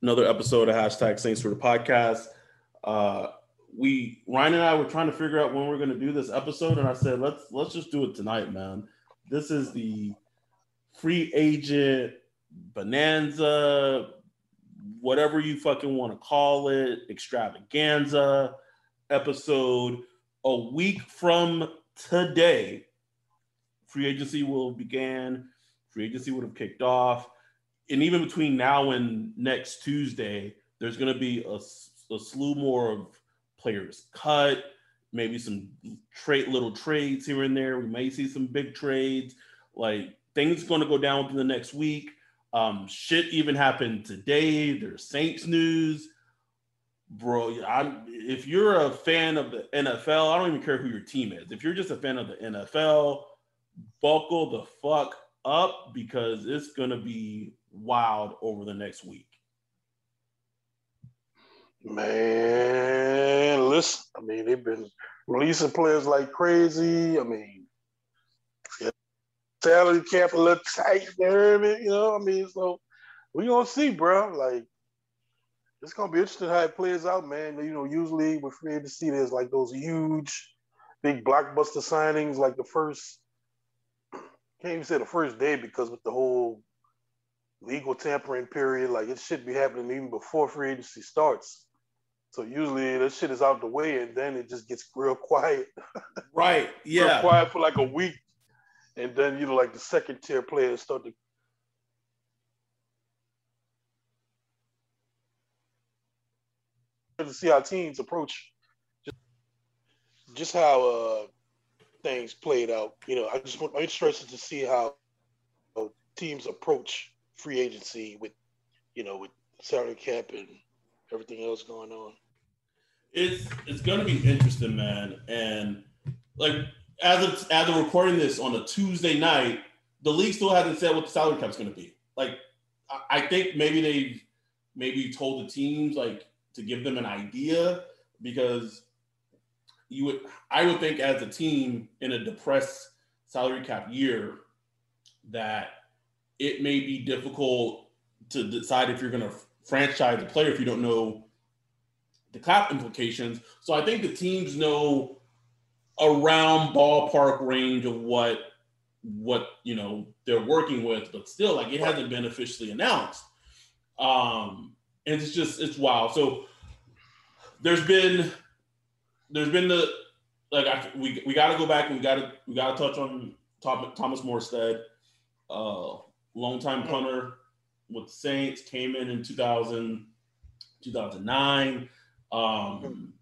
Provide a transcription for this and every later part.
Another episode of hashtag Saints for the podcast. Uh, we Ryan and I were trying to figure out when we are going to do this episode, and I said let's let's just do it tonight, man. This is the free agent bonanza, whatever you fucking want to call it, extravaganza episode. A week from today, free agency will begin. Free agency would have kicked off and even between now and next Tuesday, there's going to be a, a slew more of players cut, maybe some trade little trades here and there. We may see some big trades. Like things going to go down within the next week. Um, shit even happened today. There's Saints news, bro. I'm, if you're a fan of the NFL, I don't even care who your team is. If you're just a fan of the NFL, buckle the fuck up because it's gonna be wild over the next week? Man, listen, I mean, they've been releasing players like crazy. I mean, salary cap a little tight you know. what I mean, so we gonna see, bro. Like, it's gonna be interesting how it plays out, man. You know, usually we're free to see there's like those huge, big blockbuster signings, like the first. Can't even say the first day because with the whole legal tampering period. Like it should be happening even before free agency starts. So usually that shit is out the way, and then it just gets real quiet. Right. Yeah. real quiet for like a week, and then you know, like the second tier players start to. To see how teams approach, just, just how uh, things played out. You know, I just want, I'm interested to see how teams approach free agency with, you know, with salary cap and everything else going on. It's it's going to be interesting, man. And like as of as of recording this on a Tuesday night, the league still hasn't said what the salary cap is going to be. Like I, I think maybe they maybe told the teams like to give them an idea because you would I would think as a team in a depressed salary cap year that it may be difficult to decide if you're going to franchise a player if you don't know the cap implications. So I think the teams know around ballpark range of what what you know they're working with, but still like it hasn't been officially announced. Um, and it's just it's wild. So there's been there's been the like I, we we got to go back and we got to we got to touch on Thomas Morstead. Uh, longtime punter with the Saints, came in in 2000, 2009. Um,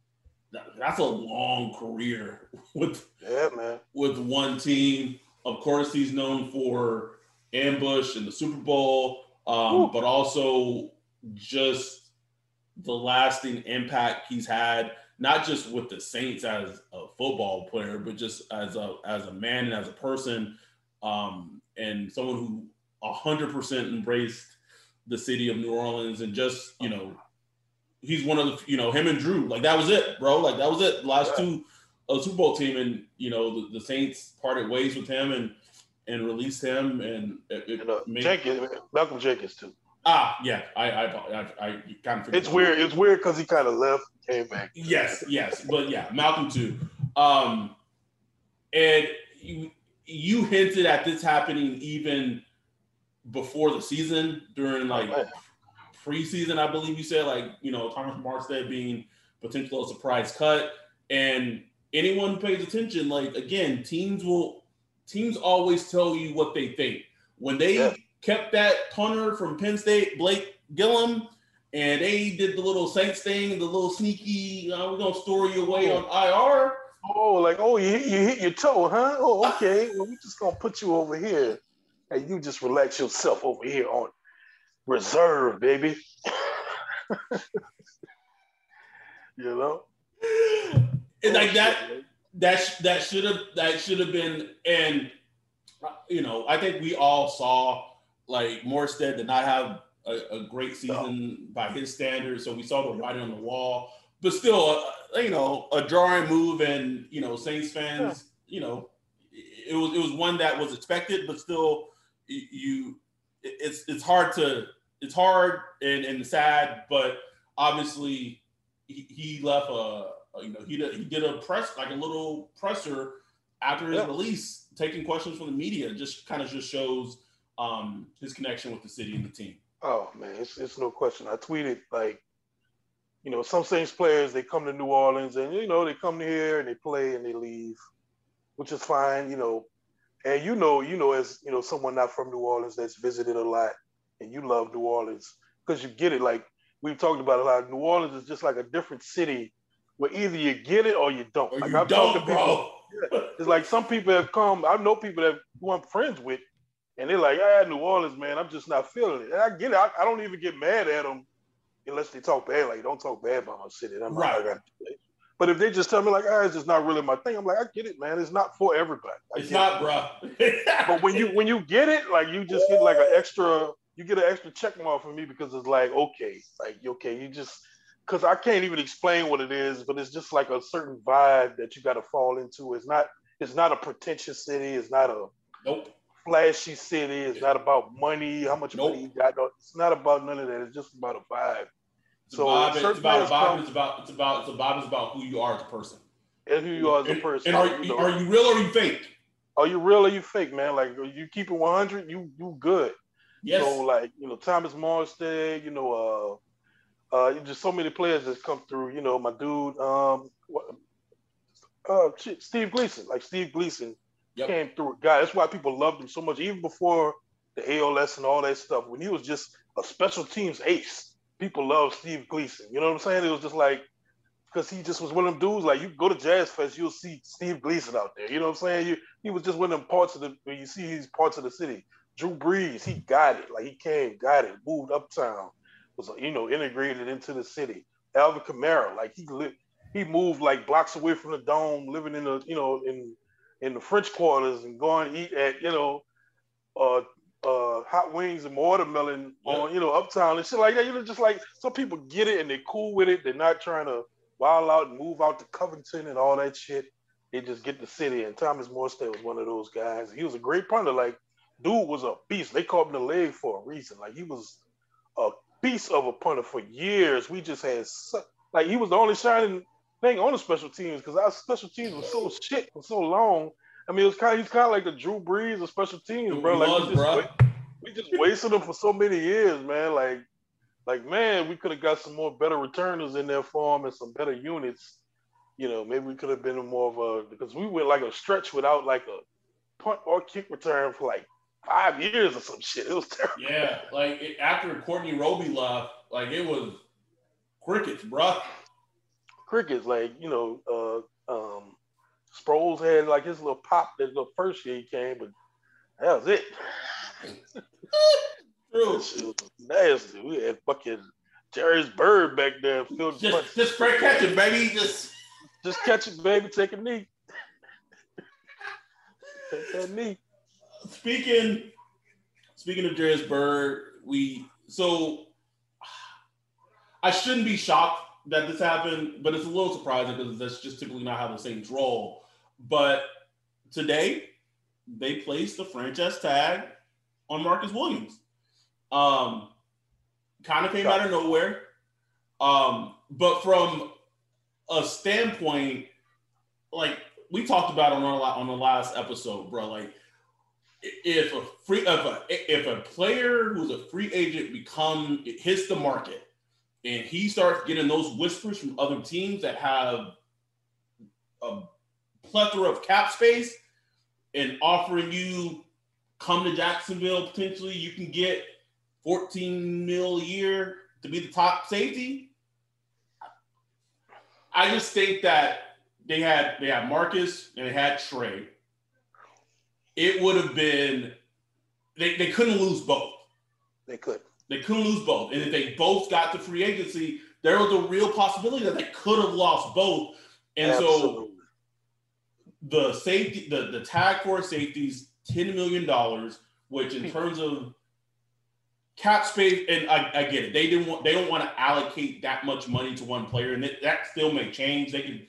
that, that's a long career with yeah, man. with one team. Of course, he's known for ambush in the Super Bowl, um, but also just the lasting impact he's had, not just with the Saints as a football player, but just as a as a man and as a person, um, and someone who hundred percent embraced the city of New Orleans and just you know he's one of the you know him and Drew like that was it, bro. Like that was it. Last yeah. two a Super Bowl team, and you know the, the, Saints parted ways with him and and released him, and it, it and, uh, made... Jenkins, Malcolm Jenkins too. Ah, yeah, I I I, I kind of. It's weird. It's weird because he kind of left, came back. Yes, yes, but yeah, Malcolm too. Um, and you you hinted at this happening even before the season during like oh, preseason, I believe you said, like you know Thomas Morstead being potential a surprise cut, and anyone who pays attention, like again, teams will teams always tell you what they think. When they yeah. kept that punter from Penn State, Blake Gillikin, and they did the little Saints thing, the little sneaky, uh, we're gonna store you away oh. on IR. Oh, like oh, you hit, you hit your toe, huh? Oh, okay. well, we're just gonna put you over here, and you just relax yourself over here on reserve, baby. you know and like that that that should have that should have been and you know I think we all saw like Morstead did not have a, a great season no. by his standards, so we saw the writing on the wall. But still, uh, you know, a drawing move, and you know, Saints fans, yeah. you know, it was it was one that was expected, but still, you, it's it's hard to it's hard and, and sad, but obviously he, he left a you know, he did, he did a press like a little presser after his yeah. release, taking questions from the media. Just kind of just shows um, his connection with the city and the team. Oh man, it's, it's no question. I tweeted like, you know, some Saints players they come to New Orleans and you know they come here and they play and they leave, which is fine. You know, and you know, you know, as you know, someone not from New Orleans that's visited a lot, and you love New Orleans because you get it. Like we've talked about a lot. New Orleans is just like a different city where either you get it or you don't. Or like you I've don't, people, bro. It's like some people have come. I know people that who I'm friends with, and they're like, "Yeah, New Orleans, man, I'm just not feeling it." And I get it. I, I don't even get mad at them unless they talk bad. Like, don't talk bad about my city. I'm right. Like, but if they just tell me like, "Ah, it's just not really my thing," I'm like, "I get it, man. It's not for everybody." I it's not, it. bro. but when you when you get it, like you just get like an extra, you get an extra check mark from me because it's like, okay, like okay, you just because I can't even explain what it is, but it's just like a certain vibe that you got to fall into. It's not it's not a pretentious city. It's not a nope. flashy city. It's not about money, how much nope. money you got. It's not about none of that. It's just about a vibe. It's so a vibe, it's about a vibe. Come, it's about it's about it's a vibe. It's about who you are as a person. And who you are as a person. And, are, you, know, are you real or are you fake? Are you real or you fake, man? Like you keep it 100, you you good. Yes. So like you know Thomas Morstead, you know uh uh, just so many players that come through. You know, my dude, um, uh, Steve Gleason, like Steve Gleason yep. came through. Guy, that's why people loved him so much, even before the ALS and all that stuff. When he was just a special teams ace, people love Steve Gleason. You know what I'm saying? It was just like because he just was one of them dudes. Like you go to Jazz Fest, you'll see Steve Gleason out there. You know what I'm saying? You, he was just one of them parts of the you see these parts of the city. Drew Brees, he got it. Like he came, got it, moved uptown was you know integrated into the city. Alvin Kamara, like he lived, he moved like blocks away from the dome, living in the you know in in the French quarters and going to eat at you know uh uh hot wings and watermelon yeah. on you know uptown and shit like that. You know, just like some people get it and they're cool with it. They're not trying to wild out and move out to Covington and all that shit. They just get the city. And Thomas Morstead was one of those guys. He was a great punter. Like, dude was a beast. They called him the leg for a reason. Like, he was a beast of a punter for years. We just had like he was the only shining thing on the special teams because our special teams was so shit for so long. I mean, it's kind of he's kind of like the Drew Brees of special teams, bro. Like was, we, just bro. we just wasted them for so many years, man. Like, like man, we could have got some more better returners in there for him and some better units. You know, maybe we could have been more of a because we went like a stretch without like a punt or kick return for like five years or some shit. It was terrible. Yeah, like it, after Courtney Roby left, like it was crickets, bro. Crickets, like you know, uh, um, Sproles had like his little pop that the first year he came, but that was it. True. nasty. We had fucking Jairus Byrd back there. Just, just, just straight catch it, baby. Just, just catch it, baby. Take a knee. Take that knee speaking speaking of Jairus Byrd, we so I shouldn't be shocked that this happened, but it's a little surprising because that's just typically not how the Saints roll. But today, they placed the franchise tag on Marcus Williams. Um, kind of came out of nowhere. Um, but from a standpoint, like we talked about on our on the last episode, bro, like if a free if a if a player who's a free agent become it hits the market and he starts getting those whispers from other teams that have a plethora of cap space and offering you come to Jacksonville potentially you can get 14 mil a year to be the top safety. I just think that they had they had Marcus and they had Trey. It would have been they, they couldn't lose both. They could. They couldn't lose both. And if they both got to free agency, there was a real possibility that they could have lost both. And Absolutely. so the safety, the, the tag for safeties, $10 million, which in hmm. terms of cap space, and I, I, get it. They didn't want they don't want to allocate that much money to one player, and it, that still may change. They could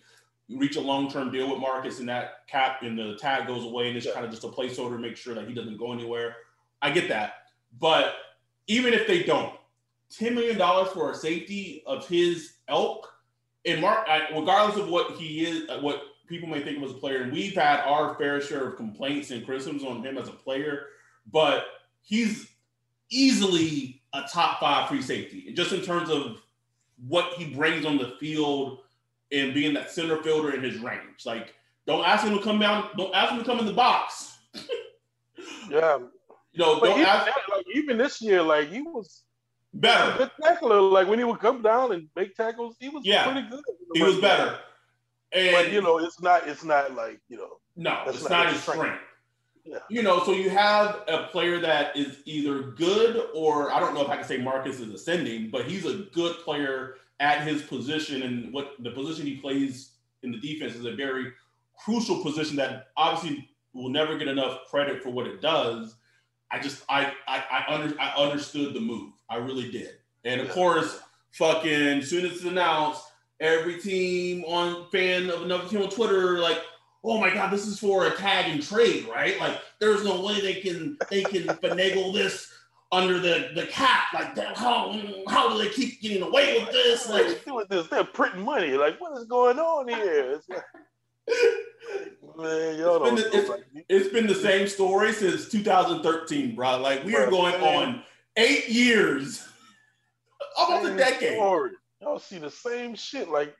reach a long term deal with Marcus, and that cap and the tag goes away, and it's yeah. kind of just a placeholder to make sure that he doesn't go anywhere. I get that, but even if they don't, ten million dollars for a safety of his elk, and Mark, regardless of what he is, what people may think of as a player, and we've had our fair share of complaints and criticisms on him as a player, but he's easily a top five free safety, just in terms of what he brings on the field and being that center fielder in his range. Like, don't ask him to come down. Don't ask him to come in the box. yeah. You know, don't even, ask. Like, even this year, like he was better. Good tackler. Like when he would come down and make tackles, he was yeah. pretty good. He was better. And but you know, it's not. It's not like you know. No, it's not, not his strength. strength. Yeah. You know, so you have a player that is either good or I don't know if I can say Marcus is ascending, but he's a good player at his position and what the position he plays in the defense is a very crucial position that obviously will never get enough credit for what it does. I just I I I, under, I understood the move. I really did. And of yeah. course, fucking soon as it's announced, every team on fan of another team on Twitter like oh my god, this is for a tag and trade, right? Like there's no way they can they can finagle this under the the cap. Like how how do they keep getting away with this? Like doing this, they're printing money. Like what is going on here? Like, man, y'all it's, been the, it's, it's been the same story since 2013, bro. Like we are going on eight years, almost a decade. Story. Y'all see the same shit. Like,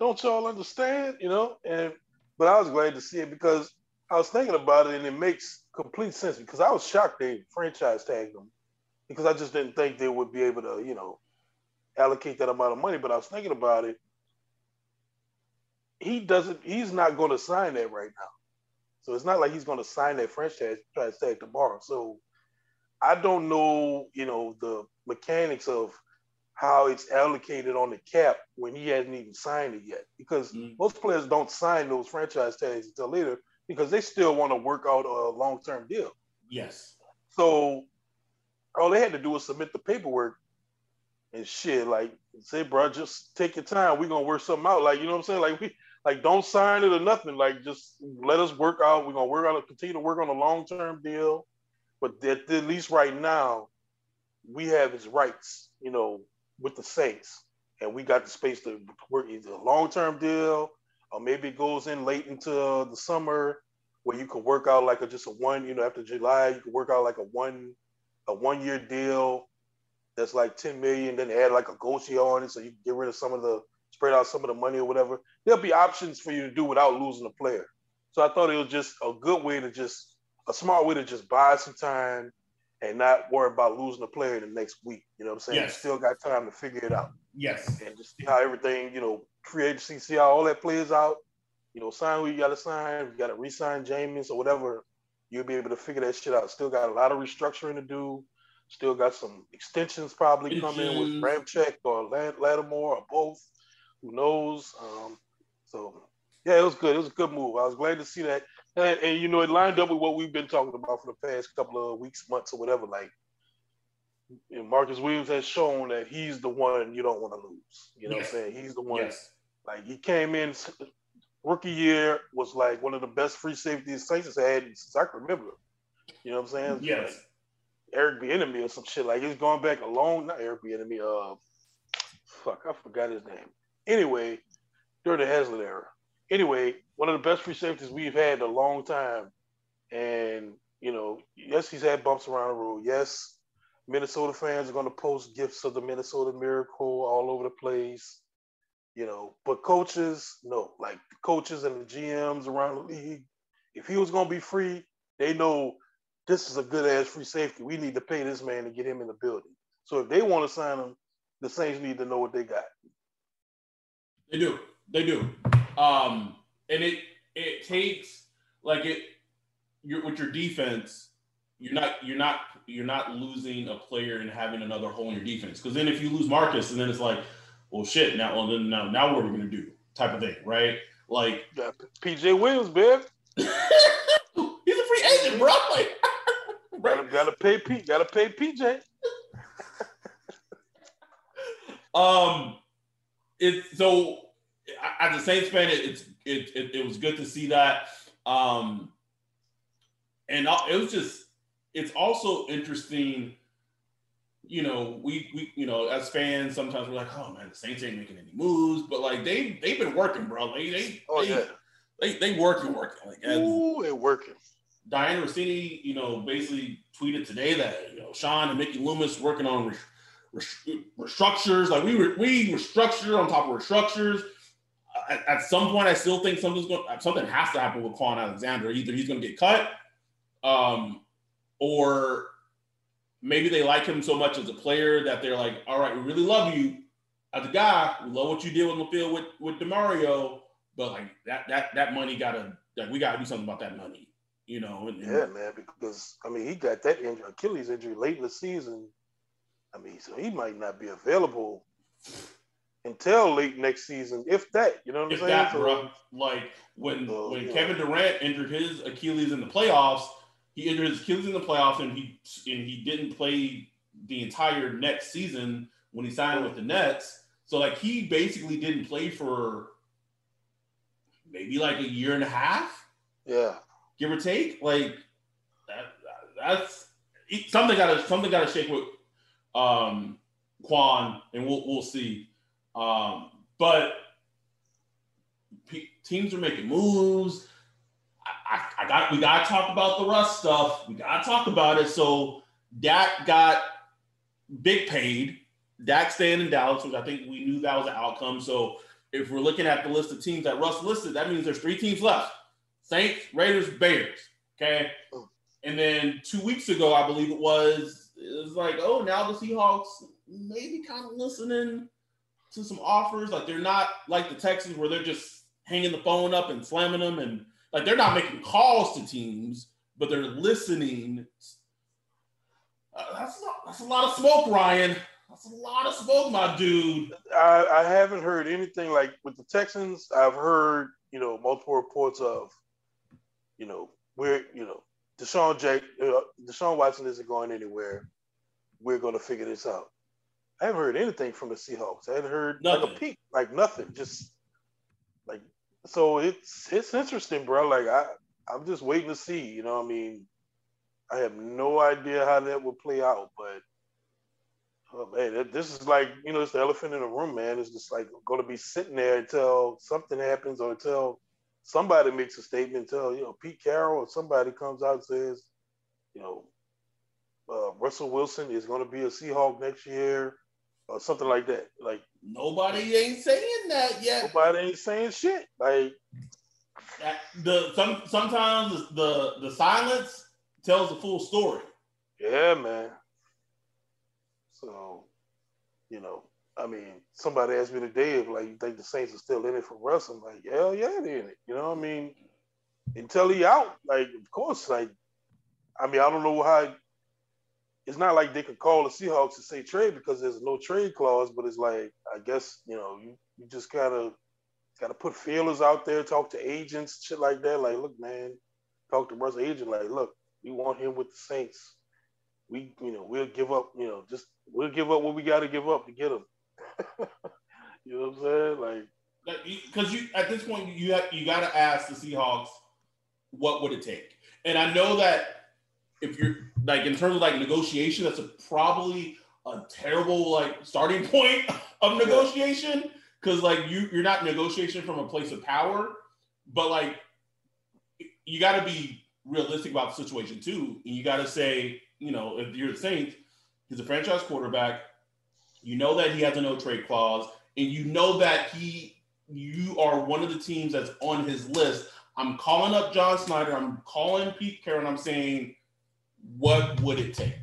don't y'all understand? You know, and but I was glad to see it because I was thinking about it and it makes complete sense because I was shocked they franchise tagged them because I just didn't think they would be able to, you know, allocate that amount of money. But I was thinking about it. He doesn't, he's not going to sign that right now. So it's not like he's going to sign that franchise tag tomorrow. So I don't know, you know, the mechanics of how it's allocated on the cap when he hasn't even signed it yet. Because mm-hmm. most players don't sign those franchise tags until later because they still want to work out a long term deal. Yes. So all they had to do was submit the paperwork and shit. Like, say, bro, just take your time. We're gonna work something out. Like, you know what I'm saying? Like, we like don't sign it or nothing. Like, just let us work out. We're gonna work out, continue to work on a long term deal. But at, at least right now, we have his rights. You know, with the Saints, and we got the space to work either a long term deal or maybe it goes in late into the summer where you could work out like a just a one, you know, after July, you could work out like a one a one year deal that's like 10 million, then add like a Goshi on it so you can get rid of some of the spread out some of the money or whatever. There'll be options for you to do without losing a player. So I thought it was just a good way to just a smart way to just buy some time and not worry about losing a player the next week. You know what I'm saying? Yes. You still got time to figure it out. Yes. And just see how everything, you know, free agency, see how all that plays out. You know, sign who you got to sign. You got to re-sign Jameis or whatever. You'll be able to figure that shit out. Still got a lot of restructuring to do. Still got some extensions probably coming with Ramczyk or Lattimore or both. Who knows? Um, so yeah, it was good. It was a good move. I was glad to see that And, and, you know, it lined up with what we've been talking about for the past couple of weeks, months, or whatever. Like, you know, Marcus Williams has shown that he's the one you don't want to lose. You know yes. what I'm saying? He's the one. Yes. Like he came in rookie year was like one of the best free safeties Saints has had since I can remember. You know what I'm saying? Yes. Like Eric Bieniemy or some shit. Like he's going back a long, not Eric Bieniemy. Uh, fuck, I forgot his name. Anyway, during the Haslett era. Anyway, one of the best free safeties we've had in a long time. And, you know, yes, he's had bumps around the road. Yes, Minnesota fans are going to post gifts of the Minnesota Miracle all over the place. You know, but coaches, no, like coaches and the GMs around the league, if he was going to be free, they know this is a good ass free safety. We need to pay this man to get him in the building. So if they want to sign him, the Saints need to know what they got. They do. They do. Um, and it it takes like it you're with your defense, you're not you're not you're not losing a player and having another hole in your defense. Because then if you lose Marcus, and then it's like, well shit, now well then now now what are we gonna do? Type of thing, right? Like yeah, PJ Williams, man. He's a free agent, bro. Like, right. gotta, gotta pay Pete, gotta pay PJ. um it's so as a Saints fan, it, it's it, it, it was good to see that. Um, and it was just it's also interesting. You know, we we you know as fans sometimes we're like, oh man, the Saints ain't making any moves, but like they they've been working, bro. They they oh, they, yeah. they, they working working like as, Ooh, they working. Dianna Russini, you know, basically tweeted today that you know Sean and Mickey Loomis working on restructures. Like we were we restructure on top of restructures at, at, some point, I still think something's going something has to happen with Kwon Alexander. Either he's going to get cut, um, or maybe they like him so much as a player that they're like, all right, we really love you as a guy. We love what you did on the field with with Demario, but like that that that money gotta like we gotta do something about that money, you know. And, yeah, man, because I mean he got that injury, Achilles injury late in the season. I mean, so he might not be available until late next season, if that. You know what I'm saying? That, bro. Like when uh, when yeah. Kevin Durant injured his Achilles in the playoffs, he injured his Achilles in the playoffs, and he and he didn't play the entire next season when he signed with the Nets. So like he basically didn't play for maybe like a year and a half. Yeah, give or take. Like that, that's something got to something got to shake with um Kwon, and we'll we'll see. Um, but teams are making moves. I, I, I, got we got to talk about the Russ stuff. We got to talk about it. So Dak got big paid. Dak staying in Dallas, which I think we knew that was the outcome. So if we're looking at the list of teams that Russ listed, that means there's three teams left: Saints, Raiders, Bears. Okay. And then two weeks ago, I believe it was, it was like, oh, now the Seahawks maybe kind of listening to some offers. Like they're not like the Texans where they're just hanging the phone up and slamming them, and like they're not making calls to teams, but they're listening. Uh, that's that's a lot of smoke, Ryan. That's a lot of smoke, my dude. I, I haven't heard anything like with the Texans. I've heard you know multiple reports of you know where you know Deshaun Jake uh, Deshaun Watson isn't going anywhere. We're going to figure this out. I haven't heard anything from the Seahawks. I haven't heard nothing. like a peep, like nothing. Just like so, it's it's interesting, bro. Like I I'm just waiting to see. You know, I mean, I have no idea how that would play out, but oh man, this is like you know, it's the elephant in the room, man. It's just like going to be sitting there until something happens or until somebody makes a statement, until you know Pete Carroll or somebody comes out and says, you know, uh, Russell Wilson is going to be a Seahawk next year or something like that. Like nobody ain't saying that yet. Nobody ain't saying shit. Like the some sometimes the the silence tells the full story. Yeah, man. So, you know, I mean, somebody asked me today if like you think the Saints are still in it for Russ. I'm like, hell yeah, they're in it. You know, what I mean, until he out, like, of course, like, I mean, I don't know how it's not like they could call the Seahawks and say trade because there's no trade clause, but it's like I guess you know you, you just gotta gotta put feelers out there, talk to agents, shit like that. Like, look, man, talk to Russ' agent like, look, we want him with the Saints. We, you know, we'll give up, you know, just we'll give up what we got to give up to get him. you know what I'm saying? Like, because you at this point you have you got to ask the Seahawks, what would it take? And I know that if you're like in terms of like negotiation, that's a, probably a terrible like starting point of negotiation because like you you're not negotiation from a place of power, but like you got to be realistic about the situation too, and you got to say you know if you're the Saints, he's a franchise quarterback. You know that he has a no trade clause, and you know that he you are one of the teams that's on his list. I'm calling up John Schneider. I'm calling Pete Carroll. I'm saying, what would it take?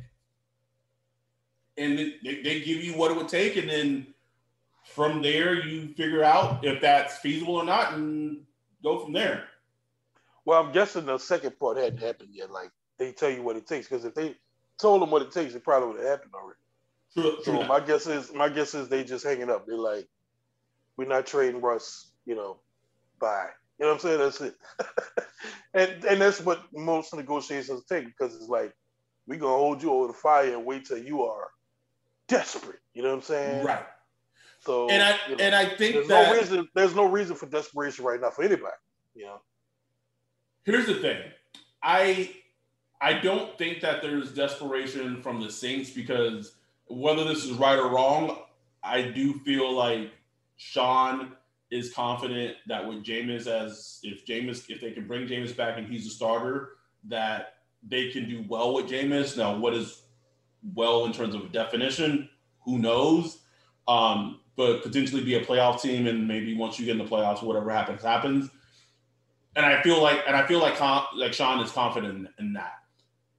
And they, they give you what it would take, and then from there you figure out if that's feasible or not, and go from there. Well, I'm guessing the second part hadn't happened yet. Like they tell you what it takes, because if they told them what it takes, it probably would have happened already. True, true so my guess is my guess is they just hanging up. They're like, we're not trading Russ, you know, bye. You know what I'm saying? That's it. and and that's what most negotiations take because it's like we're gonna hold you over the fire and wait till you are desperate. You know what I'm saying? Right. So and I you know, and I think there's that, no reason there's no reason for desperation right now for anybody. You know. Here's the thing. I I don't think that there's desperation from the Saints because whether this is right or wrong, I do feel like Sean is confident that with Jameis as if Jameis if they can bring Jameis back and he's a starter, that they can do well with Jameis. Now, what is well in terms of definition? Who knows? Um, but potentially be a playoff team, and maybe once you get in the playoffs, whatever happens, happens. And I feel like, and I feel like, like Sean is confident in, in that.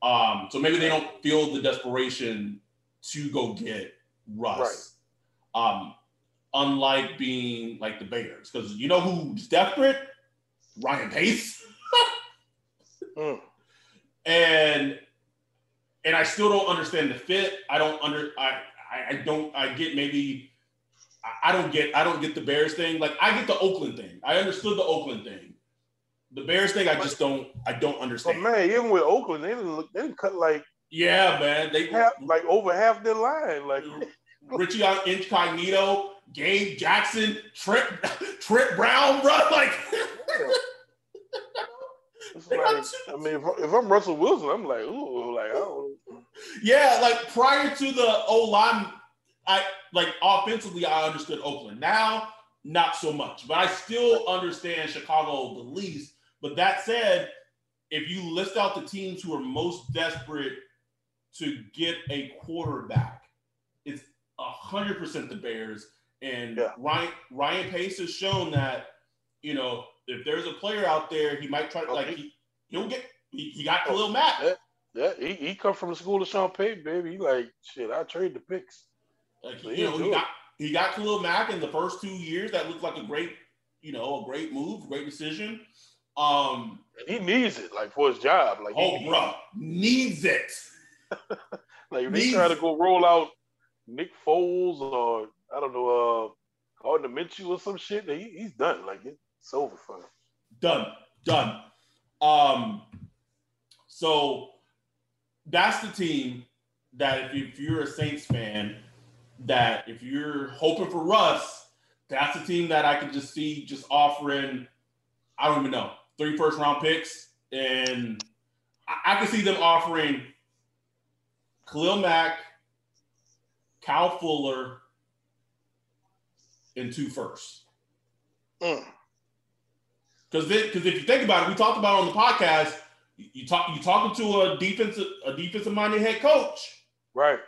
Um, so maybe they don't feel the desperation to go get Russ. Right. Um, unlike being like the Bears, because you know who's desperate? Ryan Pace. mm. And and I still don't understand the fit. I don't under I I, don't I get maybe I don't get I don't get the Bears thing. Like I get the Oakland thing. I understood the Oakland thing. The Bears thing, I just don't I don't understand. But man, even with Oakland, they didn't look, they didn't cut like yeah, man. They have like over half their line. Like Richie Incognito, Gabe Jackson, Trent Trent Brown, bro. Like, like I mean, if, if, I'm Russell Wilson, I'm like, ooh, like I don't. Yeah, like prior to the O line, I like offensively, I understood Oakland. Now, not so much, but I still understand Chicago the least. But that said, if you list out the teams who are most desperate to get a quarterback, it's hundred percent the Bears. And yeah. Ryan Ryan Pace has shown that you know if there's a player out there, he might try to like he, he'll get he, he got Khalil Mack. Yeah, yeah, he, he come from the school of Sean Payton, baby. He like shit. I trade the picks. Like so you know, he got he got Khalil Mack in the first two years. That looked like a great, you know, a great move, great decision. Um, he needs it like for his job. Like, oh, he, bro, needs it. like if needs he try to go roll out Nick Foles or I don't know, uh, Gardner Minshew or some shit, he, he's done. Like it's over for him. Done, done. Um, so that's the team that if, if you're a Saints fan, that if you're hoping for Russ, that's the team that I could just see just offering. I don't even know three first round picks, and I, I can see them offering Khalil Mack, Kyle Fuller, and two firsts. Because mm. because if you think about it, we talked about on the podcast. You talk you talking to a defensive a defensive minded head coach, right?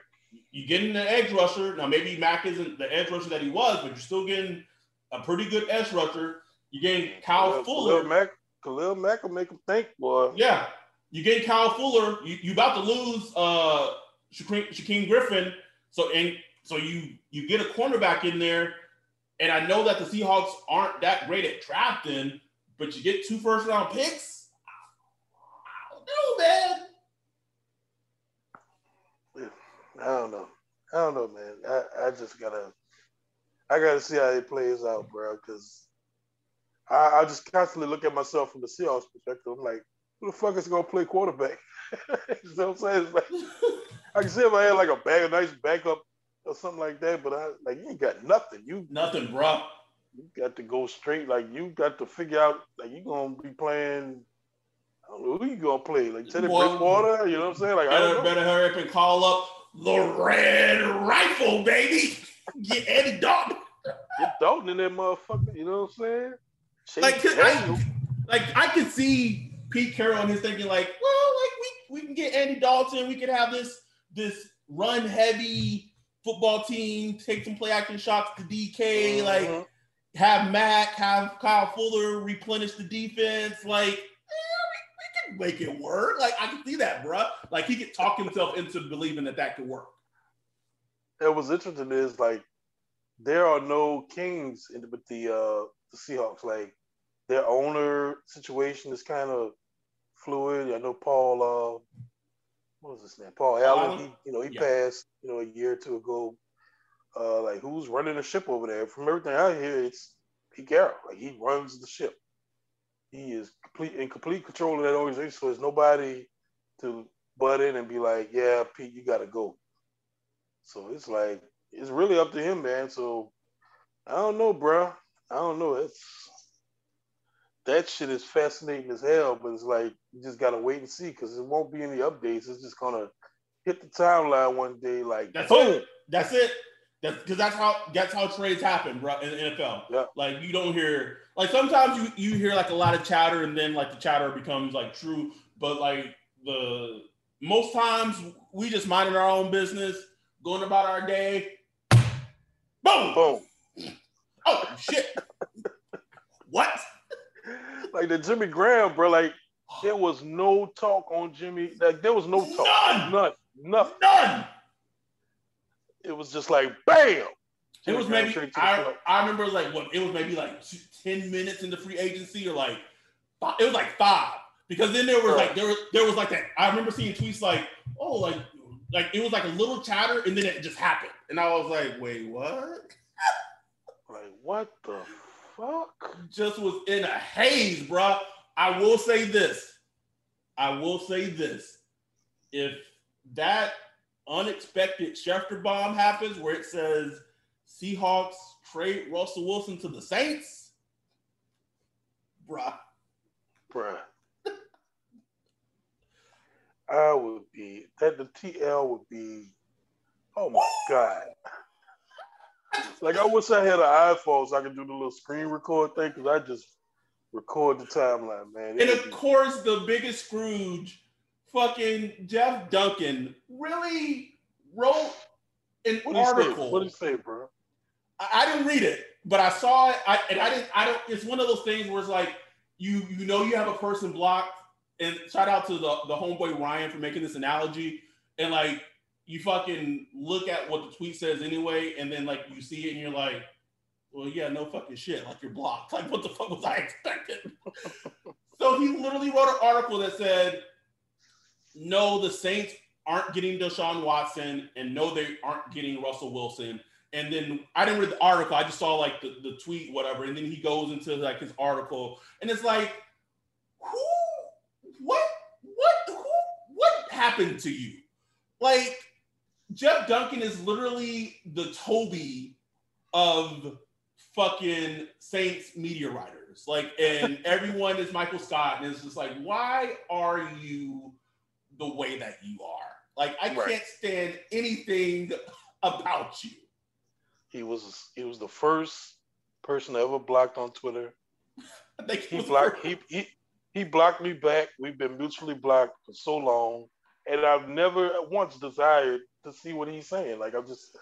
You getting an edge rusher now. Maybe Mack isn't the edge rusher that he was, but you're still getting a pretty good edge rusher. You're getting Kyle Khalil, Fuller. Khalil Mack, Khalil Mack will make him think, boy. Yeah, you get Kyle Fuller. You you about to lose uh Shaquem, Shaquem Griffin. So and so you you get a cornerback in there and I know that the Seahawks aren't that great at drafting, but you get two first round picks. I don't know, man. I don't know. I don't know, man. I, I just gotta I gotta see how it plays out, bro. Because I, I just constantly look at myself from the Seahawks perspective. I'm like, who the fuck is gonna play quarterback? you know what I'm saying? Like, I can see if I had like a bag, a nice backup or something like that, but I like you ain't got nothing. You nothing, bro. You got to go straight. Like you got to figure out like you gonna be playing. I don't know who you gonna play. Like Teddy Bridgewater. You know what I'm saying? Like better, I don't know. better hurry up and call up the Red Rifle, baby. Get Eddie Dalton. Get Dalton in that motherfucker. You know what I'm saying? Chase Like. I, like I could see Pete Carroll and his thinking like, well, like we, we can get Andy Dalton, we could have this this run heavy football team, take some play action shots to DK, like Mhm. have Mack, have Kyle Fuller replenish the defense, like eh, we, we can make it work. Like I can see that, bruh. Like he could talk himself into believing that that could work. And what's interesting is like there are no kings in the, with the uh the Seahawks. Like their owner situation is kind of fluid. I know Paul uh what was his name? Paul Allen. He, you know, he Yeah. passed, you know, a year or two ago. Uh like who's running the ship over there? From everything I hear, it's Pete Carroll. Like he runs the ship. He is complete in complete control of that organization. So there's nobody to butt in and be like, yeah, Pete, you gotta go. So it's like it's really up to him, man. So I don't know, bro. I don't know. It's that shit is fascinating as hell, but it's like you just gotta wait and see because it won't be any updates. It's just gonna hit the timeline one day, like That's boom. it. That's it. That's because that's how that's how trades happen, bro, in the NFL. Yeah. Like you don't hear like sometimes you you hear like a lot of chatter and then like the chatter becomes like true, but like the most times we just minding our own business, going about our day. Boom! Boom. Oh shit! what? Like the Jimmy Graham, bro. Like there was no talk on Jimmy. Like there was no talk. None. None. Nothing. None. It was just like bam. It was Graham maybe the I, I remember like what it was maybe like ten minutes into free agency or like five, it was like five because then there was like there was there was like that I remember seeing tweets like oh like like it was like a little chatter and then it just happened and I was like wait what Like what the fuck? just was in a haze bruh I will say this I will say this if that unexpected Schefter bomb happens where it says Seahawks trade Russell Wilson to the Saints, bruh. Bruh. I would be that the TL would be oh my god. Like I wish I had an iPhone so I could do the little screen record thing because I just record the timeline, man. And It would of course, the biggest Scrooge, fucking Jeff Duncan, really wrote an what you say? article. What do you say, bro? I, I didn't read it, but I saw it. I, and I didn't. I don't. It's one of those things where it's like you you know you have a person blocked. And shout out to the the homeboy Ryan for making this analogy. And like you fucking look at what the tweet says anyway, and then like you see it and you're like, well, yeah, no fucking shit. Like you're blocked. Like what the fuck was I expecting? so he literally wrote an article that said, no, the Saints aren't getting Deshaun Watson, and no, they aren't getting Russell Wilson. And then I didn't read the article. I just saw like the, the tweet, whatever. And then he goes into like his article, and it's like, who, what, what, who, what happened to you? Like Jeff Duncan is literally the Toby of fucking Saints media writers. Like, and everyone is Michael Scott, and it's just like, why are you the way that you are? Like, I Right. can't stand anything about you. He was he was the first person ever blocked on Twitter. I think He the blocked he he he blocked me back. We've been mutually blocked for so long, and I've never once desired to see what he's saying. Like I'm just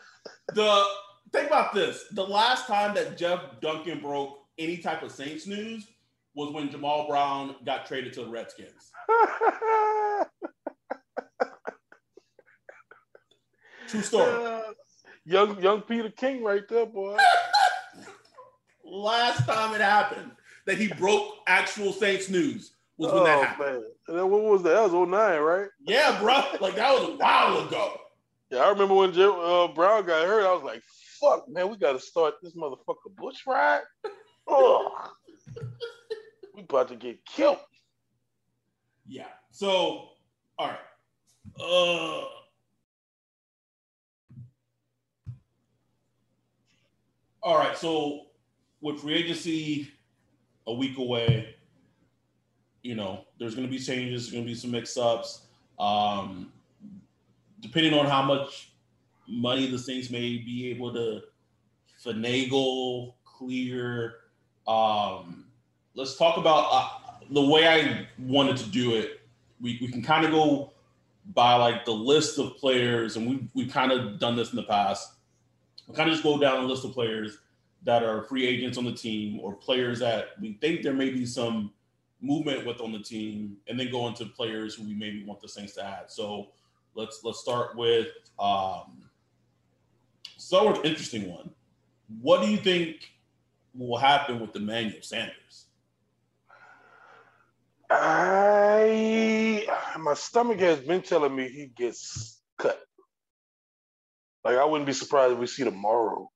the think about this. The last time that Jeff Duncan broke any type of Saints news was when Jammal Brown got traded to the Redskins. True story. young young Peter King right there, boy. Last time it happened that he broke actual Saints news was when oh that happened. man, and then what was that? That was 09, right? Yeah, bro. Like that was a while ago. Yeah, I remember when Jim, uh, Brown got hurt. I was like, "Fuck, man, we got to start this motherfucker bush ride." Oh, we about to get killed. Yeah. So, all right. Uh, all right. So, with free agency a week away, you know, there's going to be changes. There's going to be some mix-ups. Um, depending on how much money the Saints may be able to finagle, clear. Um, let's talk about uh, the way I wanted to do it. We, we can kind of go by like the list of players, and we we've kind of done this in the past. We kind of just go down a list of players that are free agents on the team or players that we think there may be some movement with on the team, and then go into players who we maybe want the Saints to add. So let's let's start with um, start with interesting one. What do you think will happen with Emmanuel Sanders? I my stomach has been telling me he gets cut. Like I wouldn't be surprised if we see tomorrow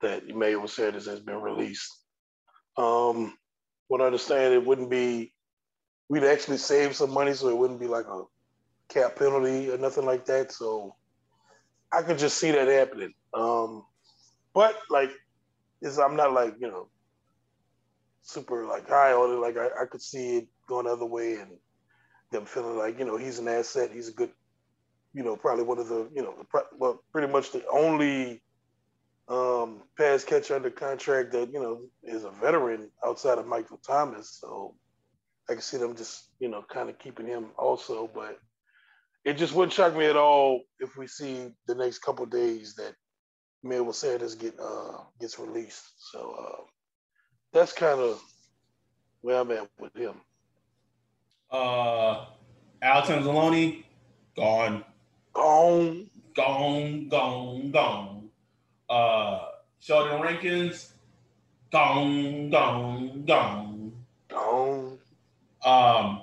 that Emmanuel Sanders has been released. Um, what I understand, it wouldn't be. We'd actually save some money, so it wouldn't be like a cap penalty or nothing like that. So I could just see that happening. Um, but like, is I'm not like you know super like high on it. Like I, I could see it going the other way and them feeling like you know he's an asset. He's a good, you know, probably one of the you know well pretty much the only um, pass catcher under contract that you know is a veteran outside of Michael Thomas. So I can see them just you know kind of keeping him also, but it just wouldn't shock me at all if we see the next couple days that Emmanuel Sanders get uh, gets released. So uh, that's kind of where I'm at with him. Uh, Alex Anzalone, gone. Gone. Gone, gone, gone. Uh, Sheldon Rankins, gone, gone, gone. Gone. Um,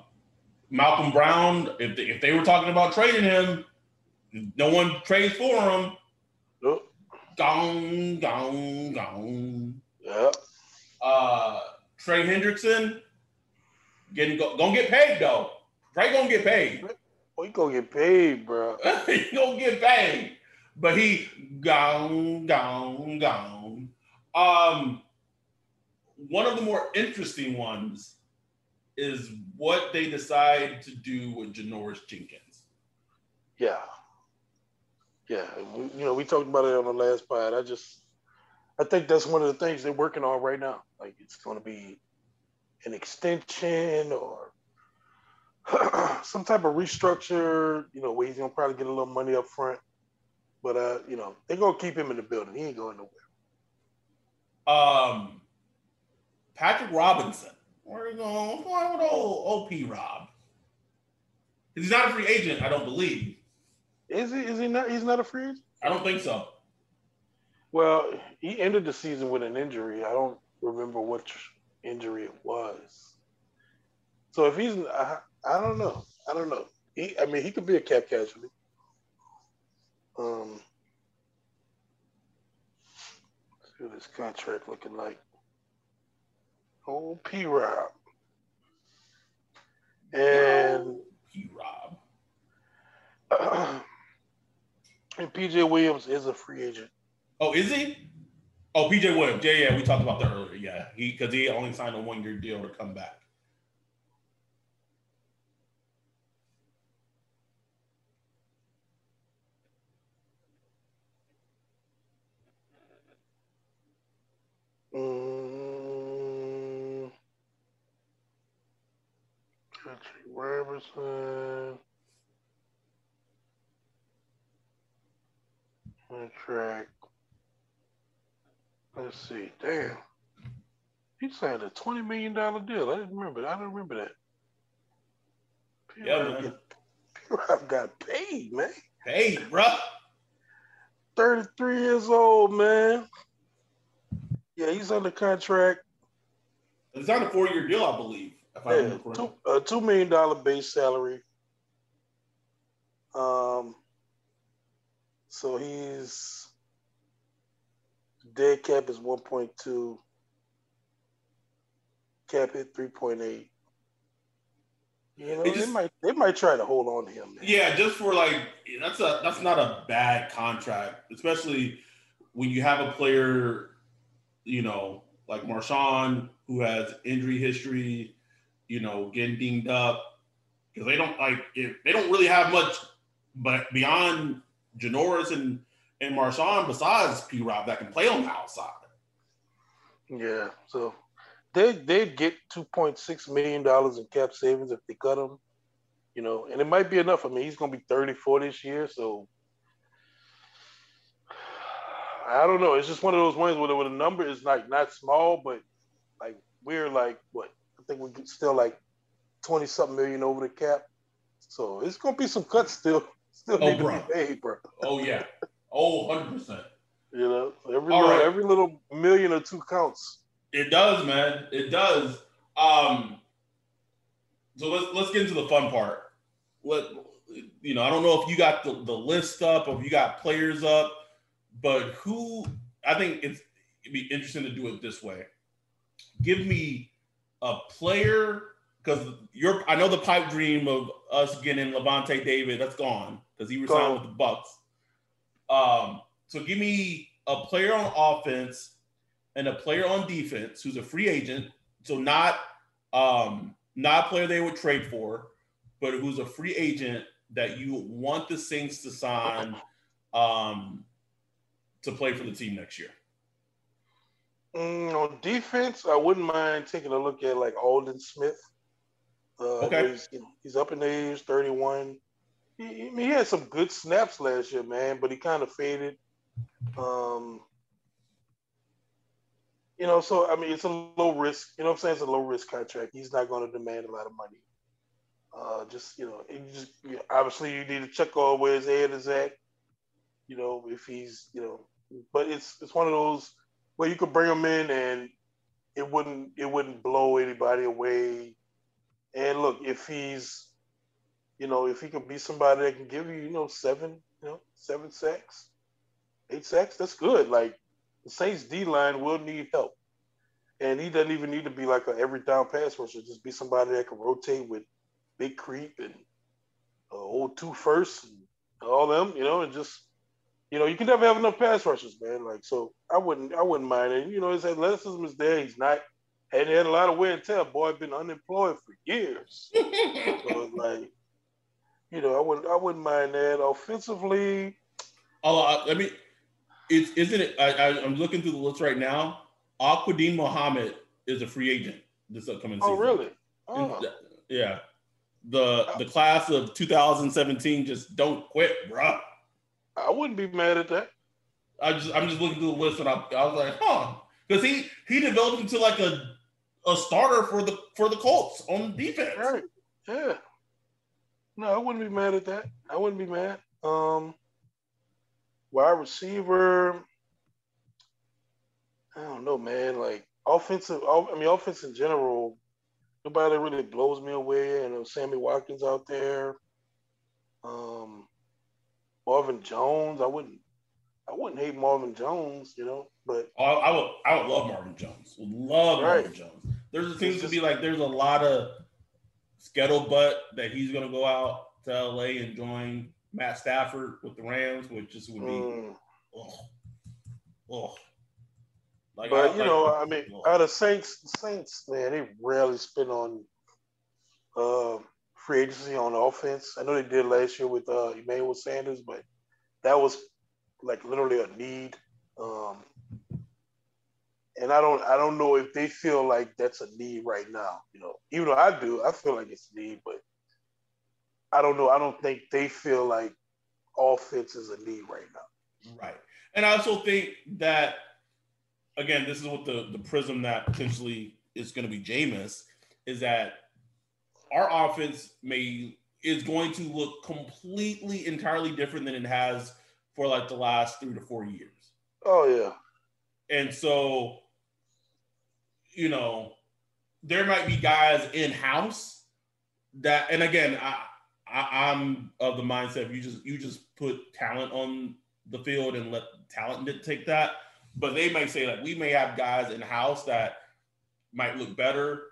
Malcolm Brown, if they, if they were talking about trading him, no one trades for him. Yep. Gone, gone, gone. Yeah. Uh, Trey Hendrickson, getting go, gonna get paid though. Trey gonna get paid. Well, he gonna get paid, bro. he gonna get paid, but he gone, gone, gone. Um, one of the more interesting ones is what they decide to do with Janoris Jenkins. Yeah. Yeah. We, you know, we talked about it on the last pod. I just, I think that's one of the things they're working on right now. Like it's going to be an extension or some type of restructure, you know, where he's going to probably get a little money up front. But, uh, you know, they're going to keep him in the building. He ain't going nowhere. Um, Patrick Robinson where you going? What's going on with old OP Rob? He's not a free agent, I don't believe. Is he? Is he not? He's not a free agent. I don't think so. Well, he ended the season with an injury. I don't remember which injury it was. So if he's, I, I don't know. I don't know. He, I mean, he could be a cap casualty. Um, see what his contract looking like. Old P Rob. And P Rob. Uh, and PJ Williams is a free agent. Oh, is he? Oh, PJ Williams. Yeah, yeah, we talked about that earlier. Yeah, he because he only signed a one year deal to come back. Robertson. Uh, contract. Let's see. Damn. He signed a twenty million dollar deal. I didn't remember. I don't remember that. Yeah, man. P-Rob got paid, man. Paid, bro. 33 years old, man. Yeah, he's under contract. It's on a four year deal, I believe. Yeah, two, a two million dollar base salary. Um, so he's dead cap is one point two. Cap hit three point eight. You know, just, they might they might try to hold on to him. Man. Yeah, just for like that's a that's not a bad contract, especially when you have a player, you know, like Marshon who has injury history, you know, getting dinged up because they don't like if they don't really have much, but beyond Janoris and and Marshon besides P. Rob that can play on the outside. Yeah, so they they get two point six million dollars in cap savings if they cut him, you know, and it might be enough. I mean, he's gonna be 34 this year, so I don't know. It's just one of those ones where the, where the number is like not small, but like we're like what think we're still like 20 something million over the cap. So it's gonna be some cuts still. Still oh, need bro. to be paid, bro. Oh yeah. Oh, 100 percent. You know, every little, right. every little million or two counts. It does, man. It does. Um, so let's let's get into the fun part. What you know, I don't know if you got the, the list up or if you got players up, but who I think it's it'd be interesting to do it this way. Give me a player because you're I know the pipe dream of us getting Lavonte David, that's gone because he resigned with the Bucs. Um, so give me a player on offense and a player on defense who's a free agent, so not um, not a player they would trade for, but who's a free agent that you want the Saints to sign um, to play for the team next year. Mm, on defense, I wouldn't mind taking a look at like Aldon Smith. Uh, okay. He's, he's, up in age, 31. He, he, had some good snaps last year, man, but he kind of faded. Um, you know, so I mean, it's a low risk. You know, I'm saying it's a low risk contract. He's not going to demand a lot of money. Uh, just you know, just you know, obviously you need to check all where his head is at. You know, if he's you know, but it's it's one of those where you could bring him in and it wouldn't it wouldn't blow anybody away. And look, if he's you know, if he could be somebody that can give you, you know, seven, you know, seven sacks, eight sacks, that's good. Like the Saints D line will need help. And he doesn't even need to be like a every down pass rusher, just be somebody that can rotate with Big Creep and uh, old two first and all them, you know, and just you know, you can never have enough pass rushers, man. Like so I wouldn't I wouldn't mind it. You know, his athleticism is there. He's not hadn't had a lot of wear and tear. Boy, been unemployed for years. so it's like, you know, I wouldn't I wouldn't mind that. Offensively. Oh, uh, let me it's isn't it? I, I, am looking through the list right now. Al-Quadin Muhammad is a free agent this upcoming oh, season. Oh, really? Oh. yeah. The the class of 2017 just don't quit, bro. I wouldn't be mad at that. I just I'm just looking through the list and I, I was like, huh, because he he developed into like a a starter for the for the Colts on defense. Right. Yeah. No, I wouldn't be mad at that. I wouldn't be mad. Um, wide receiver, I don't know, man. Like offensive, I mean, offense in general, nobody really blows me away. You know, Sammy Watkins out there. Um, Marvin Jones, I wouldn't, I wouldn't hate Marvin Jones, you know, but I, I would, I would love Marvin Jones. Would love right. Marvin Jones. There's seems to be like there's a lot of scuttlebutt that he's going to go out to LA and join Matt Stafford with the Rams, which just would be, mm. oh, oh. Like, but I, you know, I mean, oh. out of Saints, Saints, man, they rarely spend on uh, free agency on offense. I know they did last year with uh, Emmanuel Sanders, but that was like literally a need. Um, and I don't, I don't know if they feel like that's a need right now. You know, even though I do, I feel like it's a need, but I don't know. I don't think they feel like offense is a need right now. Right. And I also think that again, this is what the the prism that potentially is going to be Jameis is that our offense may is going to look completely entirely different than it has for like the last three to four years. Oh yeah. And so, you know, there might be guys in house that, and again, I, I, am of the mindset you just you just put talent on the field and let talent take that. But they may say like we may have guys in house that might look better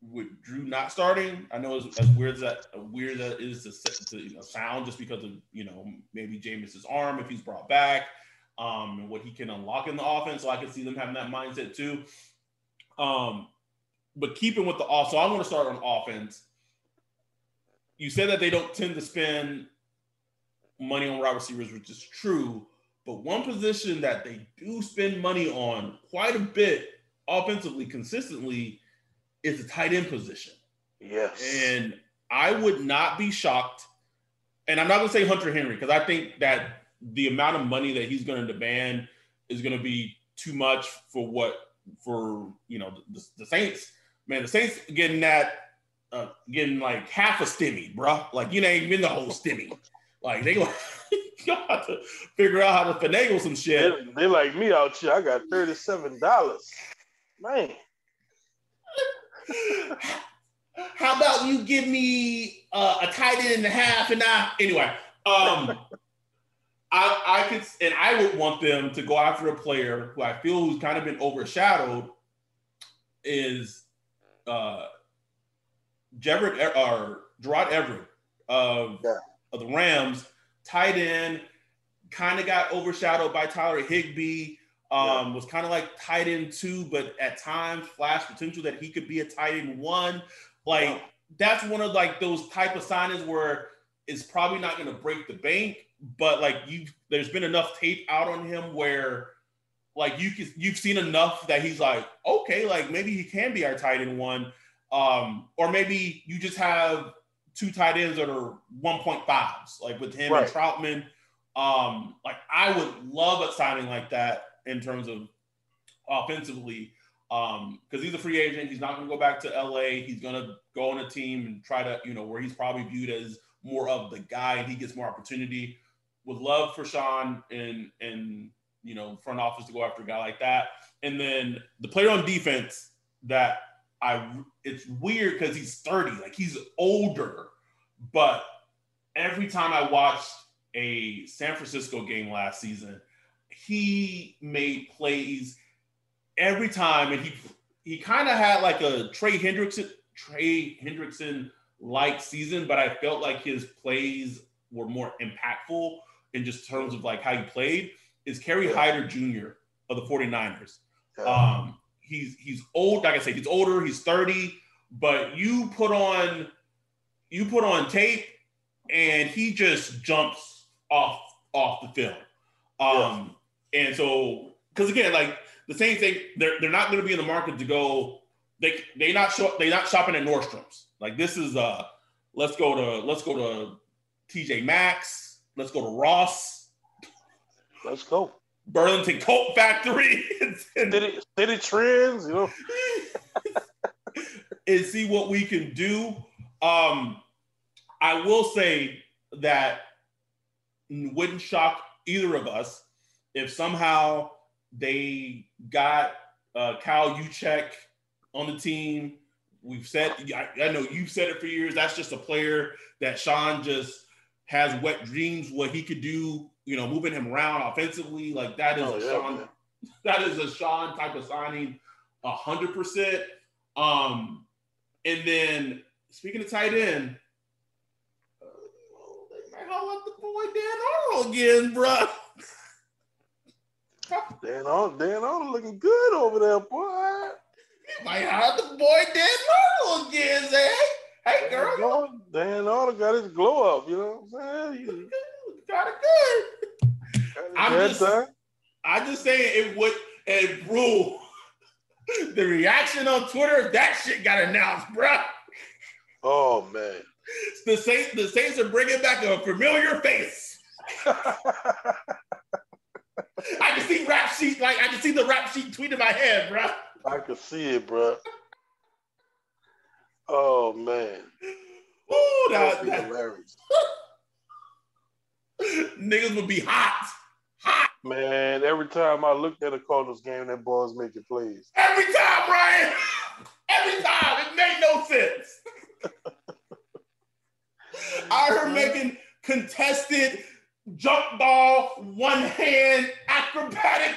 with Drew not starting. I know as, as weird as that weird that is to, to you know, sound, just because of you know maybe Jameis's arm if he's brought back, um, and what he can unlock in the offense. So I can see them having that mindset too. Um, but keeping with the off, so I want to start on offense. You said that they don't tend to spend money on wide receivers, which is true. But one position that they do spend money on quite a bit offensively consistently is the tight end position. Yes. And I would not be shocked. And I'm not going to say Hunter Henry because I think that the amount of money that he's going to demand is going to be too much for what for you know the, the Saints. Man, the Saints getting that uh, getting like half a stimmy, bro. Like you know, even the whole stimmy. Like they going have to figure out how to finagle some shit. They, they like me out here. I got thirty seven dollars, man. How about you give me uh, a tight end and a half and I anyway. Um, I I could and I would want them to go after a player who I feel who's kind of been overshadowed is uh Jebrick or Gerald Everett of, Yeah. of the Rams, tight end, kind of got overshadowed by Tyler Higbee. Um, was kind of like tight end two, but at times flash potential that he could be a tight end one. Like Yeah. that's one of like those type of signings where it's probably not going to break the bank, but like you, there's been enough tape out on him where like you can, you've seen enough that he's like okay, like maybe he can be our tight end one, um, or maybe you just have two tight ends that are 1.5s, like with him Right. and Trautman. Um, like I would love a signing like that in terms of offensively. Um, because he's a free agent, he's not gonna go back to LA. He's gonna go on a team and try to, you know, where he's probably viewed as more of the guy and he gets more opportunity. Would love for Sean and and you know front office to go after a guy like that. And then the player on defense that I it's weird because he's 30, like he's older, but every time I watched a San Francisco game last season, he made plays every time, and he he kind of had like a Trey Hendrickson Trey Hendrickson like season, but I felt like his plays were more impactful in just terms of like how he played. Is Kerry. Hyder Jr. of the 49ers. Yeah. Um, he's he's old, like I said, he's older, he's 30, but you put on you put on tape and he just jumps off off the film. Um, and so because again, like the same thing, they're they're not gonna be in the market to go, they they not show they not shopping at Nordstrom's. Like this is uh let's go to let's go to TJ Maxx, let's go to Ross, Let's go. Burlington Coat Factory, and, City, city trends, you know. and see what we can do. Um, I will say that wouldn't shock either of us if somehow they got uh, Kyle Juszczyk on the team. We've said, I, I know you've said it for years. That's just a player that Sean just has wet dreams what he could do. You know, moving him around offensively, like that is Oh, a yeah, Sean man. that is a Sean type of signing, a hundred percent. Um, and then speaking of tight end, uh, they might holler at the boy Dan Arnold again, bro. Dan Arnold, Dan Arnold looking good over there, boy. They might at the boy Dan Arnold again. Say, hey, girl, Dan Arnold, Dan Arnold got his glow up, you know what I'm saying? you got it good. He got his I'm just- done. I just saying it would and bro. The reaction on Twitter, that shit got announced, bro. Oh man. The Saints, the Saints are bringing back a familiar face. I can see rap sheet, like I can see the rap sheet tweet in my head, bro. I can see it, bro. Oh man. Ooh, That that, would be that- hilarious. niggas would be hot, hot Man, every time I looked at a Cardinals game, that boy's making plays. every time, Ryan. Every time, it made no sense. I heard making contested jump ball, one hand acrobatic.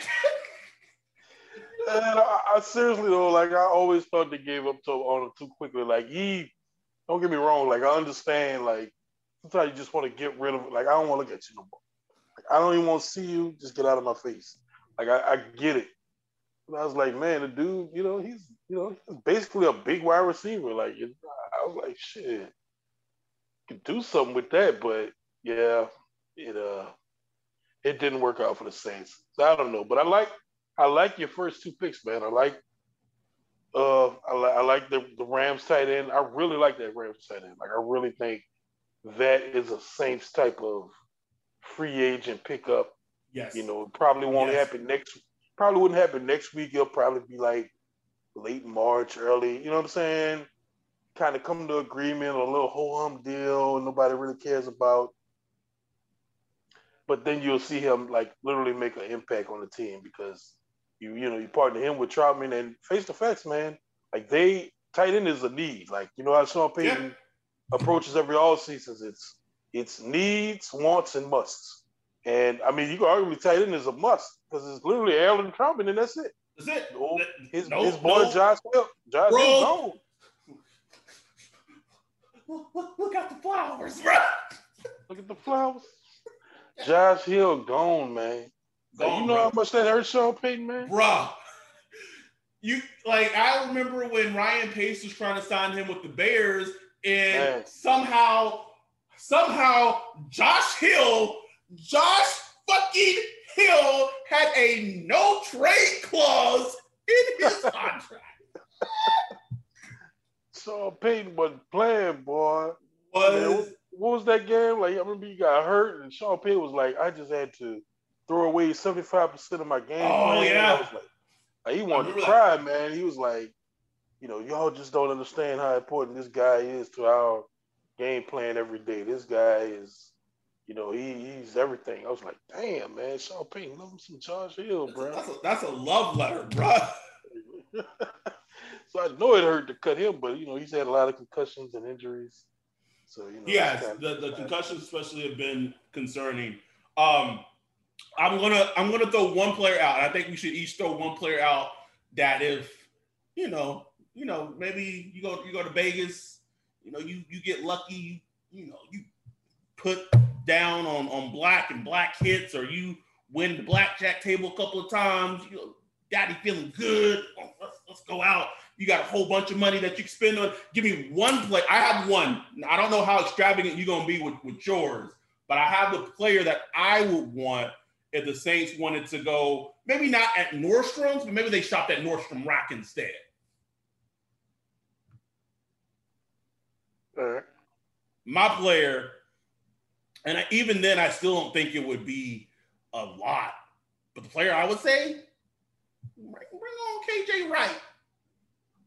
And I, I, seriously though, like I always thought they gave up to on him too quickly. Like he, don't get me wrong. Like I understand. Like sometimes you just want to get rid of. Like I don't want to look at you no more. Like, I don't even want to see you. Just get out of my face. Like I, I get it. And I was like, man, the dude, you know, he's you know he's basically a big wide receiver. Like I was like, shit, you could do something with that, but yeah, it uh, it didn't work out for the Saints. So I don't know, but I like I like your first two picks, man. I like uh I, li- I like the, the Rams tight end. I really like that Rams tight end. Like I really think that is a Saints type of free agent pickup. Yes. You know, it probably won't yes. happen next probably wouldn't happen next week. It'll probably be like late March, early, you know what I'm saying? Kind of come to agreement, a little whole hum deal nobody really cares about but then you'll see him like literally make an impact on the team because you you know you partner him with Trautman and face the facts, man. Like they tight end is a need. Like you know how Sean Payton yeah. approaches every all seasons. It's it's needs, wants, and musts. And I mean, you can argue tight end is a must because it's literally Adam Trautman, and that's it. That's it. his, no, his boy no. Josh Hill. Josh Hill Look, look, look at the flowers, bro. Look at the flowers. Josh Hill gone, man. Gone, you know bro. how much that hurt Sean Payton, man? Bruh. You like I remember when Ryan Pace was trying to sign him with the Bears, and man. somehow, somehow Josh Hill, Josh fucking Hill had a no trade clause in his contract. Sean Payton wasn't playing, boy. Was what was that game? Like I remember you got hurt, and Sean Payton was like, I just had to throw away seventy five percent of my game. Oh plan. yeah. Like, like, he wanted to cry, that. man. He was like, you know, y'all just don't understand how important this guy is to our game plan every day. This guy is, you know, he, he's everything. I was like, damn, man, Sean Payton, love him some Josh Hill, bro. That's a, that's a love letter, bro. so I know it hurt to cut him, but you know, he's had a lot of concussions and injuries. So you know, yes, the, the concussions especially have been concerning. Um, I'm gonna I'm gonna throw one player out. I think we should each throw one player out that if you know you know maybe you go you go to Vegas, you know you you get lucky, you, you know you put down on on black and black hits, or you win the blackjack table a couple of times. You know, daddy feeling good. Let's, let's go out you got a whole bunch of money that you can spend on. Give me one play. I have one. I don't know how extravagant you're gonna be with, with yours, but I have the player that I would want if the Saints wanted to go, maybe not at Nordstrom's, but maybe they shopped at Nordstrom Rack instead. All right. My player, and I, even then, I still don't think it would be a lot. But the player I would say, bring, bring on KJ Wright.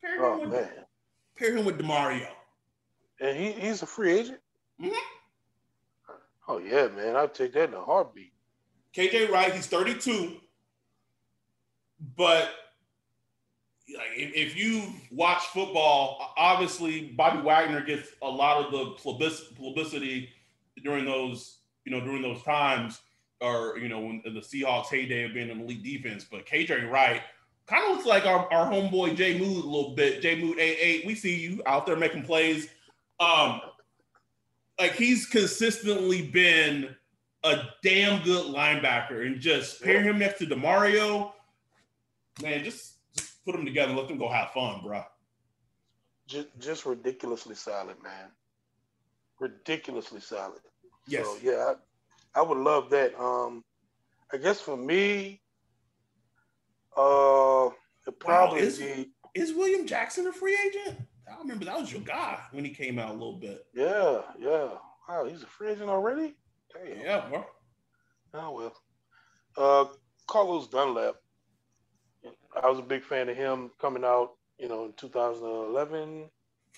Pair oh, him with, man. Pair him with Demario. And he, he's a free agent? Mm-hmm. Oh, yeah, man. I'll take that in a heartbeat. KJ Wright, he's 32. But like, if, if you watch football, obviously Bobby Wagner gets a lot of the publicity during those, you know, during those times, or you know, when the Seahawks heyday of being an elite defense. But KJ Wright, kind of looks like our, our homeboy Jay Mood a little bit. Jay Mood A8. We see you out there making plays. Um, like he's consistently been a damn good linebacker, and just pair him next to Demario, man, just, just put them together, let them go have fun, bro. Just, just ridiculously solid, man. Ridiculously solid. Yes. So, yeah, I, I would love that. Um, I guess for me, uh, probably wow, is, is William Jackson a free agent? I remember that was your guy when he came out a little bit. Yeah, yeah. Wow, he's a free agent already. Damn. Yeah, bro. Oh well. Uh, Carlos Dunlap. I was a big fan of him coming out, you know, in 2011.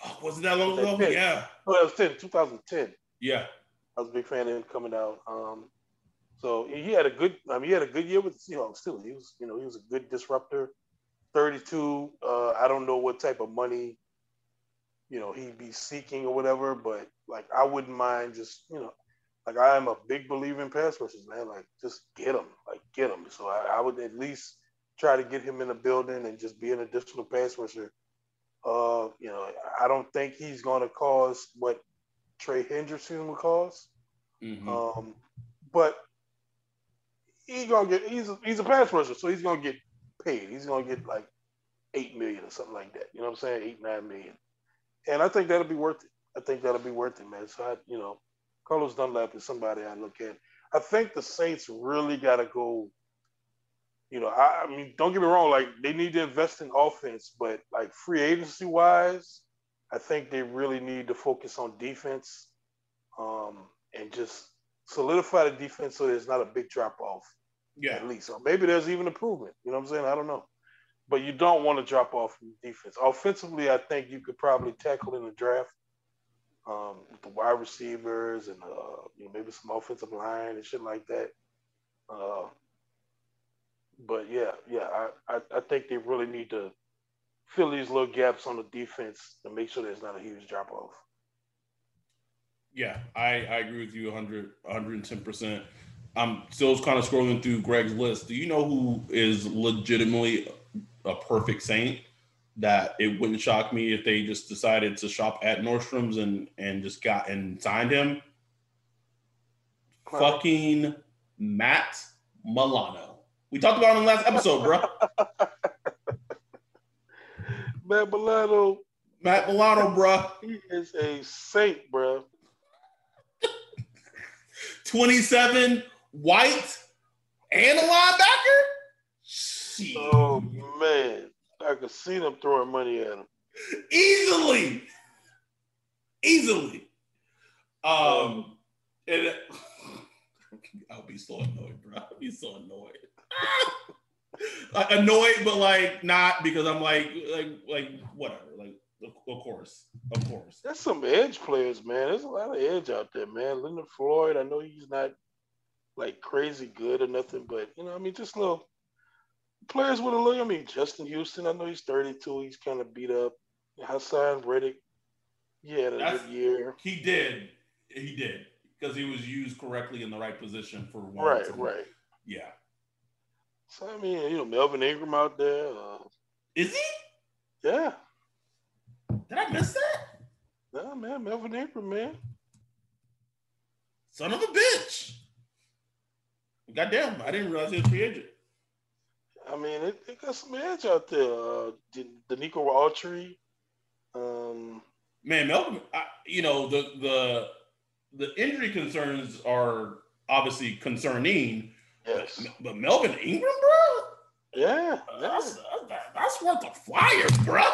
Oh, was it that long ago? Yeah. Oh, it was 10, 2010. Yeah. I was a big fan of him coming out. Um, so he had a good. I mean, he had a good year with the Seahawks too. He was, you know, he was a good disruptor. Thirty-two. Uh, I don't know what type of money, you know, he'd be seeking or whatever. But like, I wouldn't mind just, you know, like I am a big believer in pass rushers, man. Like, just get them, like get them. So I, I would at least try to get him in the building and just be an additional pass rusher. Uh, you know, I don't think he's going to cause what Trey Hendrickson would cause. Mm-hmm. Um, but he's gonna get he's a, he's a pass rusher, so he's gonna get paid. He's gonna get like eight million or something like that. You know what I'm saying? Eight nine million, and I think that'll be worth it. I think that'll be worth it, man. So I, you know, Carlos Dunlap is somebody I look at. I think the Saints really got to go. You know, I, I, mean, don't get me wrong. Like they need to invest in offense, but like free agency wise, I think they really need to focus on defense, um, and just solidify the defense so there's not a big drop off. Yeah, at least. Or maybe there's even improvement. You know what I'm saying? I don't know, but you don't want to drop off from defense. Offensively, I think you could probably tackle in the draft um, with the wide receivers and uh, you know maybe some offensive line and shit like that. Uh, but yeah, yeah, I, I, I think they really need to fill these little gaps on the defense to make sure there's not a huge drop off. Yeah, I, I agree with you 100, 110%. I'm still kind of scrolling through Greg's list. Do you know who is legitimately a perfect saint? that it wouldn't shock me if they just decided to shop at Nordstrom's and and just got and signed him. Fucking Matt Milano. We talked about him in the last episode, bro. Matt Milano. Matt Milano, bro. He is a saint, bro. 27, white, and a linebacker? Shit. Oh, man. I could see them throwing money at him. Easily. Easily. Um, and I'll be so annoyed, bro. I'll be so annoyed. like, annoyed, but like not because I'm like like like whatever. Like of course, of course. There's some edge players, man. There's a lot of edge out there, man. Leonard Floyd. I know he's not like crazy good or nothing, but you know, I mean, just little players with a look. I mean, Justin Houston. I know he's 32. He's kind of beat up. Haason Reddick. He had a That's, good year. He did. He did because he was used correctly in the right position for one. Right. Right. Yeah. So I mean, you know, Melvin Ingram out there. Uh, Is he? Yeah. Did I miss that? No, man, Melvin Ingram, man. Son of a bitch. Goddamn, I didn't realize he was free agent. I mean, it, it got some edge out there. Uh, Denico Autry. Um, Man, Melvin, I, you know the the the injury concerns are obviously concerning. Yes. But, but Melvin Ingram, bro. Yeah, that's that's worth a flyer, bro.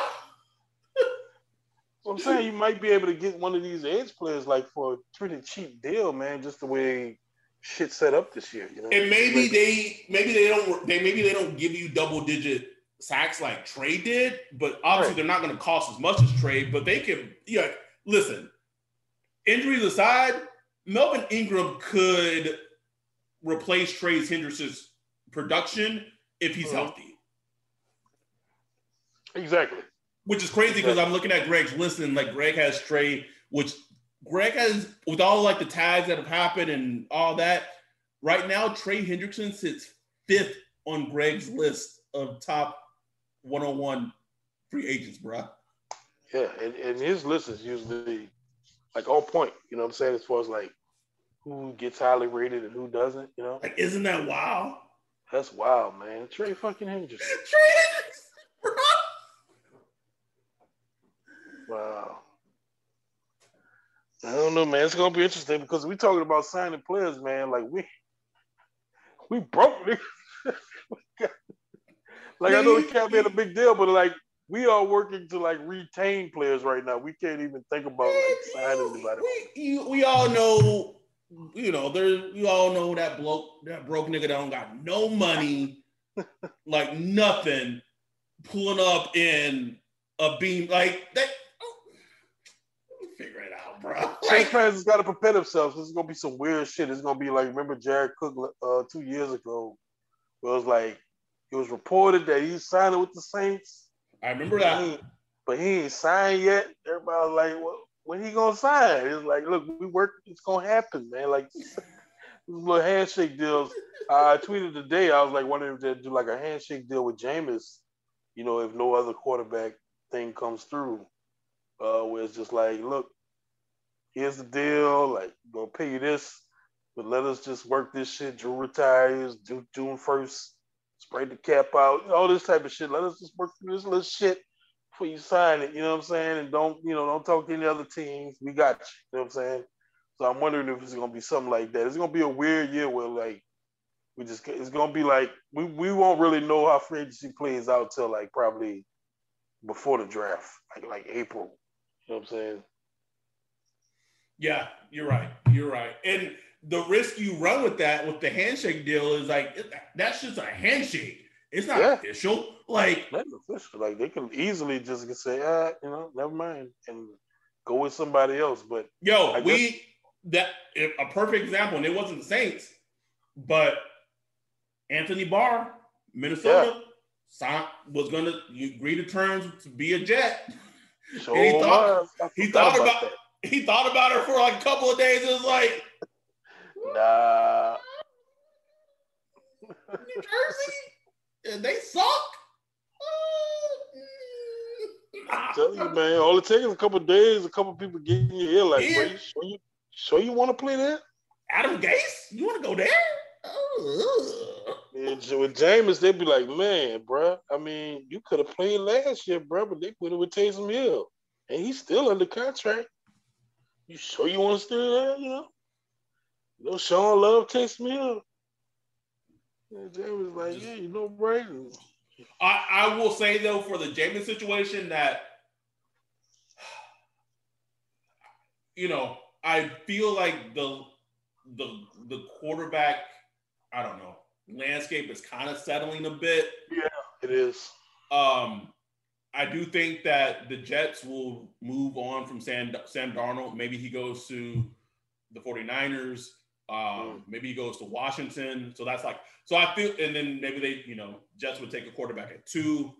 I'm saying you might be able to get one of these edge players like for a pretty cheap deal, man. Just the way shit set up this year. You know, and maybe like, they maybe they don't they maybe they don't give you double digit sacks like Trey did, but obviously right. they're not going to cost as much as Trey. But they can, yeah. Listen, injuries aside, Melvin Ingram could replace Trey's Hendrickson's production if he's mm-hmm. healthy. Exactly. Which is crazy because. I'm looking at Greg's list and like Greg has Trey, which Greg has, with all like the tags that have happened and all that, right now Trey Hendrickson sits fifth on Greg's list of top 101 free agents, bro. Yeah, and, and his list is usually like all point. You know what I'm saying? As far as like who gets highly rated and who doesn't, you know? Like, isn't that wild? That's wild, man. Trey fucking Hendrickson. Trey Hendrickson, bro. Wow. I don't know, man. It's gonna be interesting because we talking about signing players, man. Like we we broke. like I know it can't made a big deal, but like we are working to like retain players right now. We can't even think about like signing anybody. We, you, we all know, you know, there. You all know that bloke, that broke nigga that don't got no money, like nothing, pulling up in a beam like that bro. Saints fans got to prepare themselves. This is gonna be some weird shit. It's gonna be like remember Jared Cook uh, two years ago, where it was like it was reported that he's signing with the Saints. I remember that, he, but he ain't signed yet. Everybody was like, well, when he gonna sign? It's like, look, we work. It's gonna happen, man. Like little handshake deals. I tweeted today. I was like wanting to do like a handshake deal with Jameis. You know, if no other quarterback thing comes through, uh, where it's just like, look, here's the deal. Like, gonna pay you this, but let us just work this shit. Drew retires June first. Spread the cap out. All this type of shit. Let us just work through this little shit before you sign it. You know what I'm saying? And don't you know? Don't talk to any other teams. We got you. You know what I'm saying? So I'm wondering if it's gonna be something like that. It's gonna be a weird year where like we just it's gonna be like we, we won't really know how free agency plays out till like probably before the draft, like like April. You know what I'm saying? Yeah, you're right. You're right. And the risk you run with that with the handshake deal is like that's just a handshake. It's not yeah. official. Like not official. Like they can easily just say, ah, you know, never mind, and go with somebody else. But yo, I we guess, that a perfect example, and it wasn't the Saints, but Anthony Barr, Minnesota, yeah. was going to agree to terms to be a Jet. So and he thought he thought about, about he thought about her for like a couple of days. It was like, nah. New Jersey, and they suck. I'm telling you, man, all it takes is a couple days, a couple people getting your ear like, yeah. you sure you, sure you want to play there? Adam Gase, you want to go there? And with Jameis, they'd be like, man, bro, I mean, you could have played last year, bro, but they put it with Taysom Hill. And he's still under contract. You sure you want to stay there, you know? You know, Sean Love Taysom Hill. And was like, yeah, you know, Brady. I, I will say, though, for the Jameis situation, that, you know, I feel like the the the quarterback – I don't know, landscape is kind of settling a bit. Yeah, it is. Um, I do think that the Jets will move on from Sam, Sam Darnold. Maybe he goes to the 49ers. Um, mm. Maybe he goes to Washington. So that's like, so I feel, and then maybe they, you know, Jets would take a quarterback at two.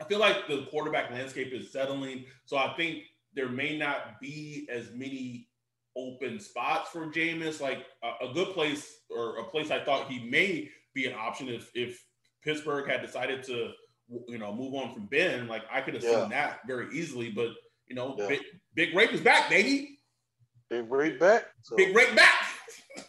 I feel like the quarterback landscape is settling. So I think there may not be as many open spots for Jameis. Like a, a, good place or a place I thought he may be an option if if Pittsburgh had decided to you know move on from Ben. Like I could have yeah. seen that very easily. But you know, yeah. big, big rape is back, baby. Big rape back. So. Big rape back.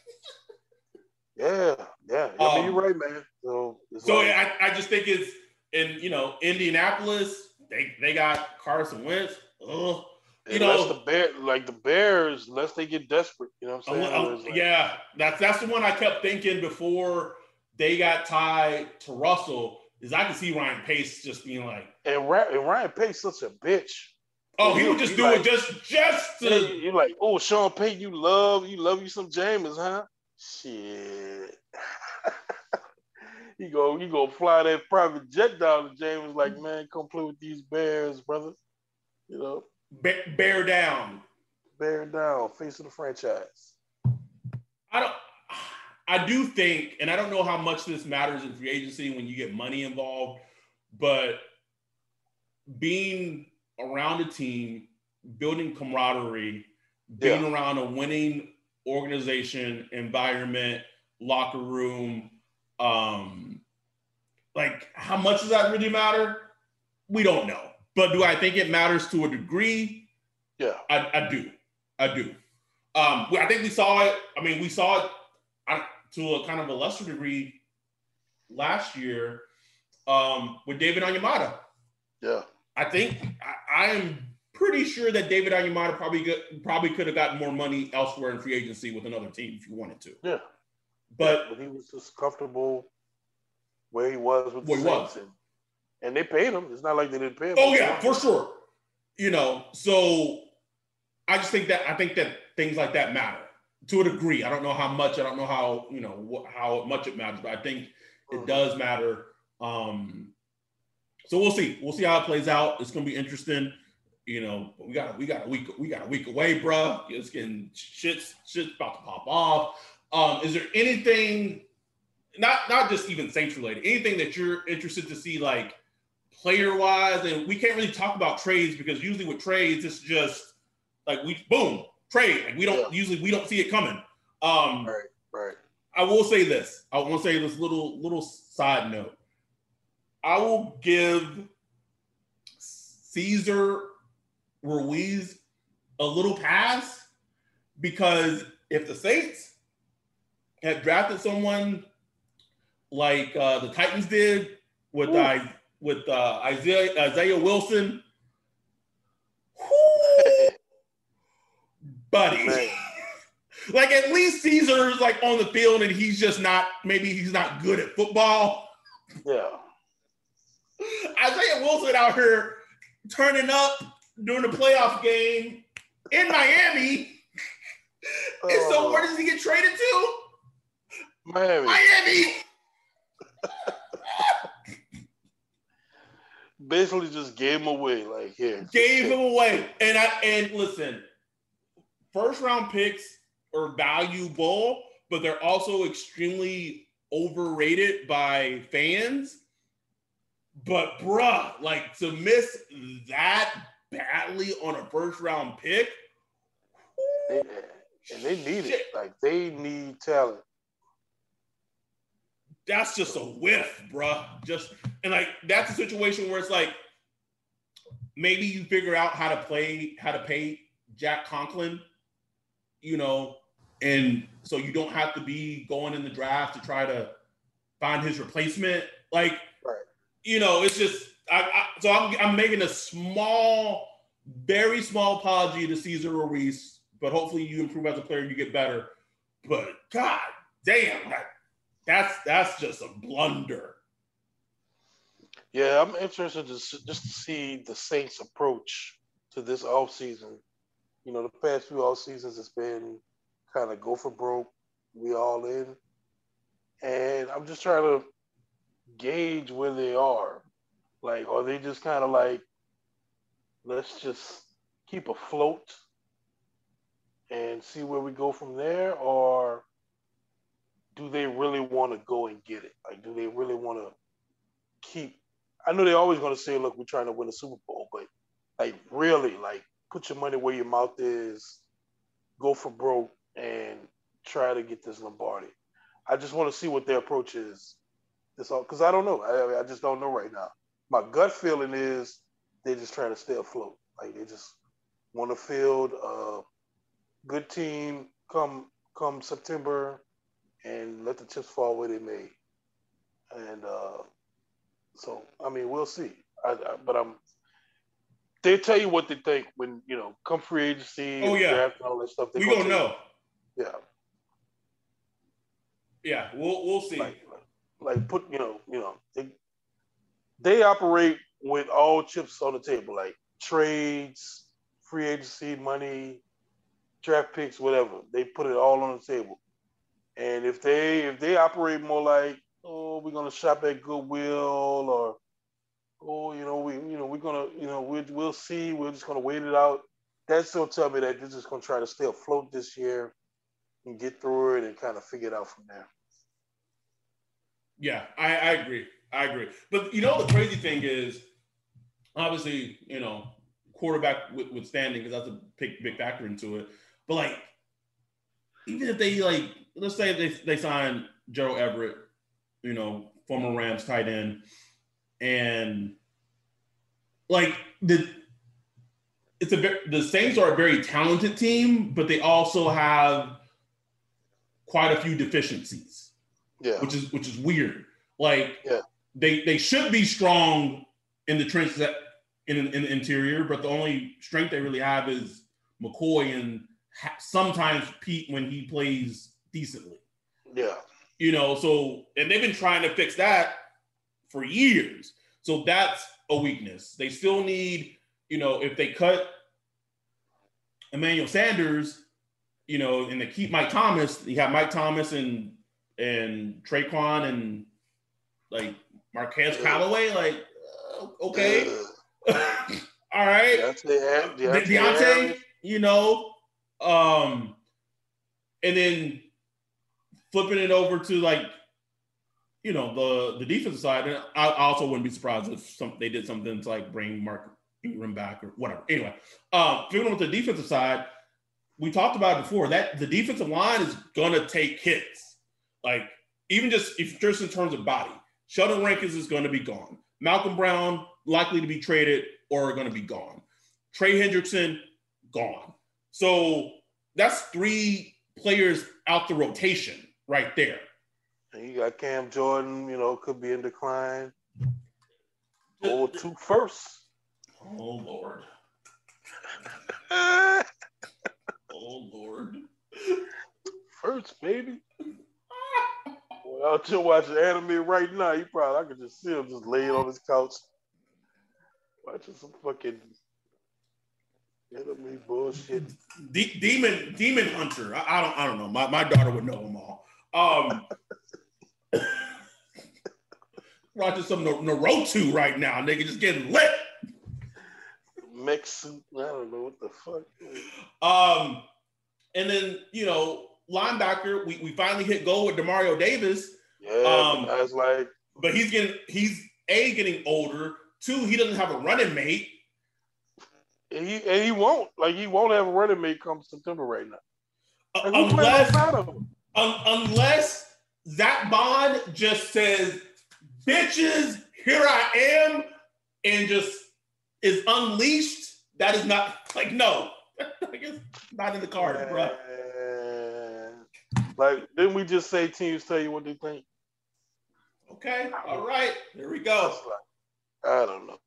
yeah, yeah. I mean, um, you're right, man. So, so like, I, I just think it's in you know Indianapolis. They they got Carson Wentz. Ugh you unless know, the bear like the Bears, unless they get desperate, you know what I'm saying? like, yeah, that's that's the one I kept thinking before they got tied to Russell. Is I can see Ryan Pace just being like, and, Ra- and Ryan Pace such a bitch. Oh, he, he would just do like, it just just to. You're like, oh, Sean Payton, you love you love you some Jameis, huh? Shit. he go you go fly that private jet down to Jameis like, man, come play with these Bears, brother. You know bear down. Bear down. Face of the franchise. I don't. I do think, and I don't know how much this matters in free agency when you get money involved, but being around a team, building camaraderie, being yeah. around a winning organization, environment, locker room, um, like how much does that really matter? We don't know. But do I think it matters to a degree? Yeah, I, I do. I do. Um, I think we saw it. I mean, we saw it to a kind of a lesser degree last year um, with David Onyemata. Yeah, I think I, I am pretty sure that David Onyemata probably got, probably could have gotten more money elsewhere in free agency with another team if you wanted to. Yeah, but, but he was just comfortable where he was with the Saints. And and they paid him. It's not like they didn't pay him. Oh yeah, for sure. You know, so I just think that I think that things like that matter to a degree. I don't know how much. I don't know how you know how much it matters, but I think it mm-hmm. does matter. Um, so we'll see. We'll see how it plays out. It's gonna be interesting. You know, we got we got a week we got a week away, bro. It's getting shit's shit's about to pop off. Um, is there anything, not not just even Saints related, anything that you're interested to see like player wise, and we can't really talk about trades because usually with trades it's just like we boom trade. Like we don't yeah. usually we don't see it coming. Um, right, Right. I will say this. I want to say this little little side note. I will give Cesar Ruiz a little pass because if the Saints had drafted someone like uh, the Titans did with I, with uh, Isaiah Isaiah Wilson, buddy. Like at least Cesar's like on the field and he's just not maybe he's not good at football. Yeah. Isaiah Wilson out here turning up during the playoff game in Miami. And so Oh. where does he get traded to? Miami. Miami. Basically just gave him away. Like here. Gave him away. And I and listen, first round picks are valuable, but they're also extremely overrated by fans. But bruh, like to miss that badly on a first round pick. They, and they need it. Like they need talent. that's just a whiff, bruh. Just and like that's a situation where it's like maybe you figure out how to play, how to pay Jack Conklin, you know, and so you don't have to be going in the draft to try to find his replacement. Like, Right. you know, it's just I, I so I'm I'm making a small, very small apology to Cesar Ruiz, but hopefully you improve as a player, you get better. But god damn, that, that's that's just a blunder. Yeah, I'm interested to just to see the Saints' approach to this offseason. You know, the past few all seasons has been kind of go for broke, we all in. And I'm just trying to gauge where they are. Like, are they just kind of like, let's just keep afloat and see where we go from there? Or do they really want to go and get it? Like, do they really want to keep I know they're always going to say, "Look, we're trying to win a Super Bowl," but like, really, like, put your money where your mouth is, go for broke, and try to get this Lombardi. I just want to see what their approach is. This all because I don't know. I, I just don't know right now. My gut feeling is they're just trying to stay afloat. Like they just want to field a good team come come September, and let the chips fall where they may. And uh, so, I mean, we'll see. I, I, but I'm. They tell you what they think when you know come free agency. Oh, yeah. draft and all that stuff. They We gonna know. you. Yeah, Yeah, we'll we'll see. like, like put you know you know they they operate with all chips on the table, like trades, free agency money, draft picks, whatever. They put it all on the table. And if they if they operate more like oh we're gonna shop at Goodwill or oh you know we you know we're gonna you know we we'll see we're just gonna wait it out. That still tell me that they're just gonna try to stay afloat this year and get through it and kind of figure it out from there. Yeah, I, I agree. I agree. But you know, the crazy thing is, obviously, you know, quarterback with, withstanding because that's a big big factor into it. But like, even if they like, let's say they they sign Gerald Everett, you know, former Rams tight end, and like the it's a the Saints are a very talented team, but they also have quite a few deficiencies Yeah. which is which is weird. Like Yeah. they they should be strong in the trenches that in, in the interior, but the only strength they really have is McCoy and ha- sometimes Peat when he plays decently. Yeah. You know, so and they've been trying to fix that for years. So that's a weakness. They still need, you know, if they cut Emmanuel Sanders, you know, and they keep Mike Thomas, you have Mike Thomas and and Tre'Quan and like Marquez Callaway, like uh, okay, all right, Deonte, De- Deonte, Deonte, you know, um, and then flipping it over to like, you know, the the defensive side. And I, also wouldn't be surprised if some they did something to like bring Mark Ingram back or whatever. Anyway, um, flipping with the defensive side, we talked about it before that the defensive line is gonna take hits. like even just if just in terms of body, Sheldon Rankins is to be gone. Malcom Brown likely to be traded or to be gone. Trey Hendrickson gone. So that's three players out the rotation right there. And you got Cam Jordan, you know, could be in decline. Or two first. Oh Lord. oh Lord. First, baby. well, out here watching anime right now, you probably I could just see him just laying on his couch. Watching some fucking anime bullshit. De- demon Demon Hunter. I, I, don't I don't know. My, my daughter would know them all. Um watching some Naruto right now. Nigga just getting lit. Suit. I don't know what the fuck. Um, and then you know, linebacker, we, we finally hit goal with Demario Davis. Yeah, um, I was like, but he's getting he's a getting older. Two, he doesn't have a running mate. And he and he won't like he won't have a running mate come September right now. Uh, unless, un, unless Zack Baun just says, "Bitches, here I am," and just is unleashed, that is not like no, like it's not in the cards, yeah. bro. Like, didn't we just say teams tell you what they think? Okay, all right, here we go. Like, I don't know.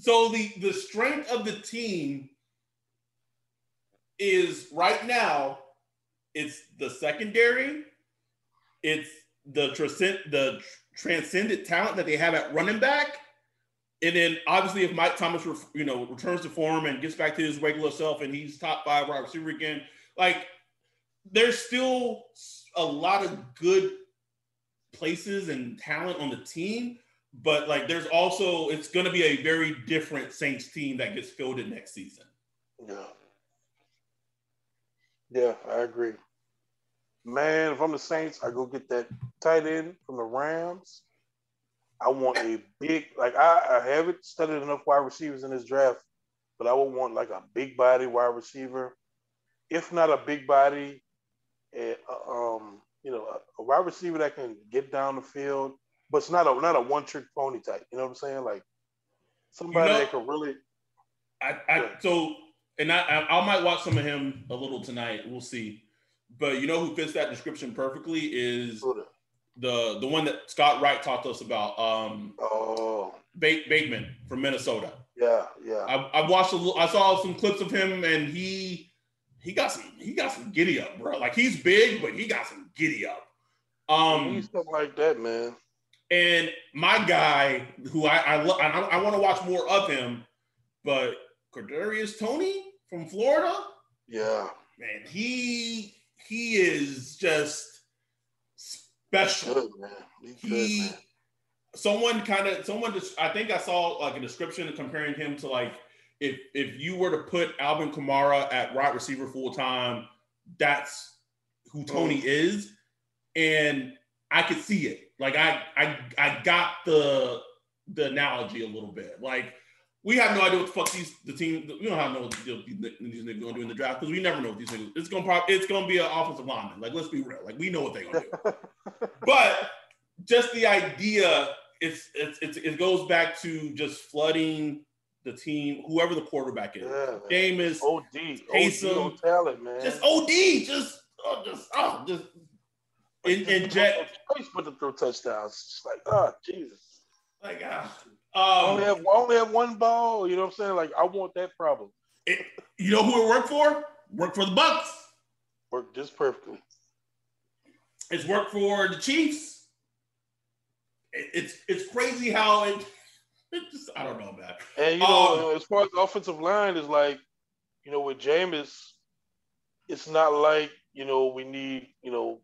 So the the strength of the team is right now. It's the secondary. It's the transcend the transcendent talent that they have at running back and then obviously, if Mike Thomas, you know, returns to form and gets back to his regular self, and he's top five wide receiver again, like there's still a lot of good places and talent on the team, but like there's also it's going to be a very different Saints team that gets fielded next season. Yeah, yeah, I agree. Man, if I'm the Saints, I go get that tight end from the Rams I want a big like I, I haven't studied enough wide receivers in this draft, but I would want like a big body wide receiver, if not a big body, a, um you know a, a wide receiver that can get down the field, but it's not a not a one trick pony type. You know what I'm saying? Like somebody you know, that can really. I, I so and I, I I might watch some of him a little tonight. We'll see. But you know who fits that description perfectly is the the one that Scott Wright talked to us about. Um, oh, Bateman from Minnesota. Yeah, yeah. I, I watched a little, I saw some clips of him, and he he got some he got some giddy up, bro. Like he's big, but he got some giddy up. Um, he's stuff like that, man. And my guy, who I I, I, I want to watch more of him, but Kadarius Toney from Florida. Yeah, man, he he is just special. Good, he, good, someone kind of, someone just, I think I saw like a description comparing him to like, if if you were to put Alvin Kamara at right receiver full time, that's who Toney oh. is, and I could see it. Like I I I got the the analogy a little bit. Like we have no idea what the fuck these the team. We don't have no idea what these, niggas gonna do in the draft because we never know what these niggas. It's gonna probably it's gonna be an offensive lineman. Like let's be real. Like we know what they're gonna do. but just the idea, it's, it's it's it goes back to just flooding the team, whoever the quarterback is. Yeah, Jameis, OD, Taysom, OD talent, man. Just OD, just oh, just oh, just in, inject. Put them through touchdowns. Just like oh Jesus. Like ah. Um, only have I only have one ball. You know what I'm saying? Like I want that problem. It, you know who it worked for? Worked for the Bucs. Worked just perfectly. It's worked for the Chiefs. It, it's it's crazy how it. it just, I don't know, man. And you know, um, as far as the offensive line is like, you know, with Jameis, it's not like you know we need you know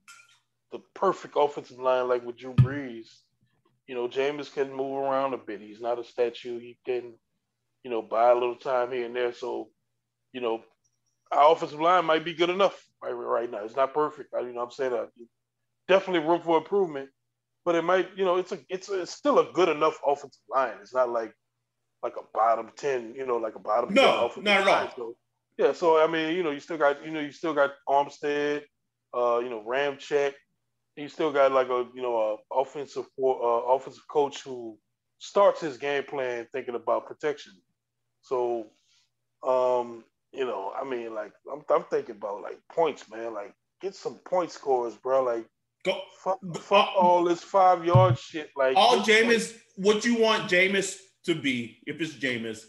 the perfect offensive line like with Drew Brees you know, Jameis can move around a bit. He's not a statue. He can, you know, buy a little time here and there. So, you know, our offensive line might be good enough right, right now. It's not perfect. I, you know, I'm saying that definitely room for improvement, but it might, you know, it's a, it's, a, it's still a good enough offensive line. It's not like, like a bottom ten, you know, like a bottom no, not right. So, yeah, so I mean, you know, you still got, you know, you still got Armstead, uh, you know, Ramczyk, he still got like a you know a offensive uh, offensive coach who starts his game plan thinking about protection. So, um, you know, I mean, like I'm, I'm thinking about like points, man. Like get some point scores, bro. Like go fuck, fuck all this five yard shit. Like all Jameis, what you want Jameis to be, if it's Jameis,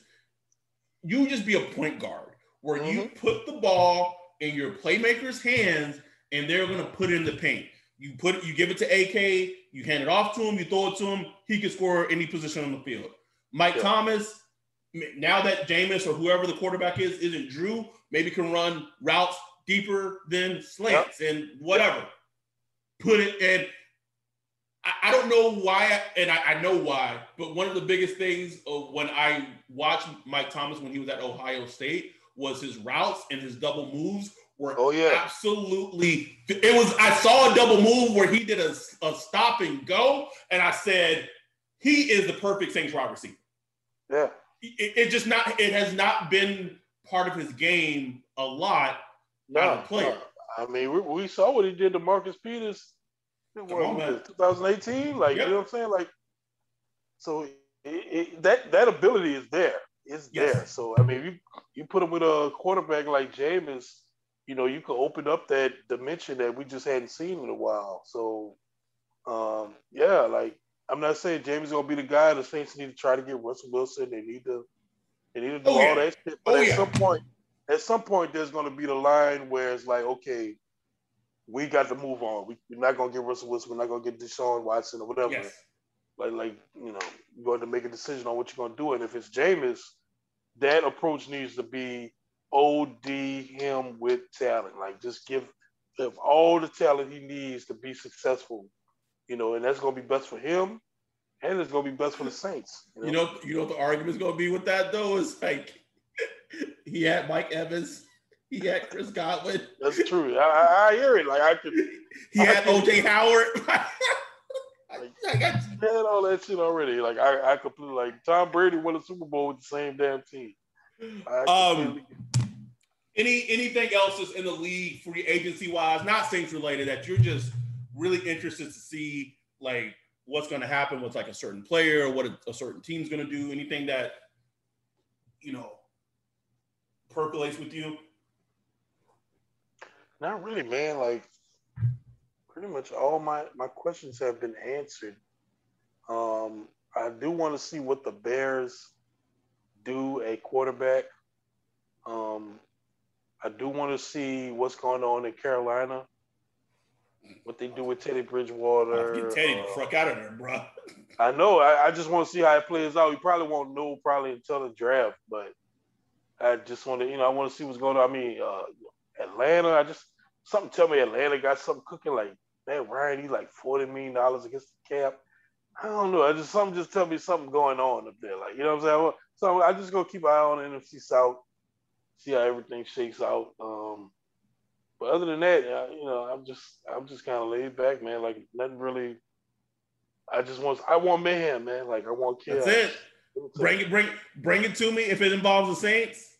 you just be a point guard where mm-hmm. you put the ball in your playmaker's hands and they're gonna put in the paint. You put it, you give it to AK, you hand it off to him, you throw it to him, he can score any position on the field. Mike yeah. Thomas, now that Jameis or whoever the quarterback is isn't Drew, maybe can run routes deeper than slants yep. and whatever. Yep. Put it and I, I don't know why, and I, I, know why, but one of the biggest things of when I watched Mike Thomas when he was at Ohio State was his routes and his double moves were oh, yeah. absolutely. It was. I saw a double move where he did a, a stop and go, and I said he is the perfect Saints wide receiver. Yeah. It, it, just not. It has not been part of his game a lot. No, player. No. I mean, we, we, saw what he did to Marcus Peters. Come on, 2018. Like yep. you know what I'm saying? Like, so it, that that ability is there. It's yes. there. So I mean, you you put him with a quarterback like Jameis you know, you could open up that dimension that we just hadn't seen in a while. So, um, yeah, like I'm not saying Jameis is gonna be the guy. The Saints need to try to get Russell Wilson. They need to, they need to do oh, all yeah. that shit. But oh, at yeah. some point, at some point, there's gonna be the line where it's like, okay, we got to move on. We, are not gonna get Russell Wilson. We're not gonna get Deshaun Watson or whatever. Yes. Like, like you know, you're going to make a decision on what you're gonna do. And if it's Jameis, that approach needs to be OD him with talent. Like just give him all the talent he needs to be successful. You know, and that's gonna be best for him, and it's gonna be best for the Saints. You know, you know, you know what the argument's gonna be with that though is like he had Mike Evans, he had Chris Godwin. That's true. I, I hear it. Like I could. He I had OJ Howard. I got had all that shit already. Like I, I completely like Tom Brady won a Super Bowl with the same damn team. Um, any anything else that's in the league, free agency wise, not Saints related, that you're just really interested to see, like what's going to happen with like a certain player, what a, a certain team's going to do, anything that you know percolates with you? Not really, man. Like pretty much all my my questions have been answered. Um, I do want to see what the Bears do a quarterback. Um, I do want to see what's going on in Carolina. What they do with Teddy Bridgewater. Get Teddy uh, the fuck out of there, bro. I know. I, I, just want to see how it plays out. We probably won't know probably until the draft, but I just want to, you know, I want to see what's going on. I mean, uh, Atlanta. I just something tell me Atlanta got something cooking. Like man, Ryan, he like forty million dollars against the cap. I don't know. I just something just tell me something going on up there. Like you know what I'm saying. So I just go keep an eye on the NFC South see how everything shakes out. Um, but other than that, uh, you know, I'm just I'm just kind of laid back, man. Like nothing really. I just want I want mayhem, man. Like I want chaos. That's it. Bring it, bring bring it to me. If it involves the Saints,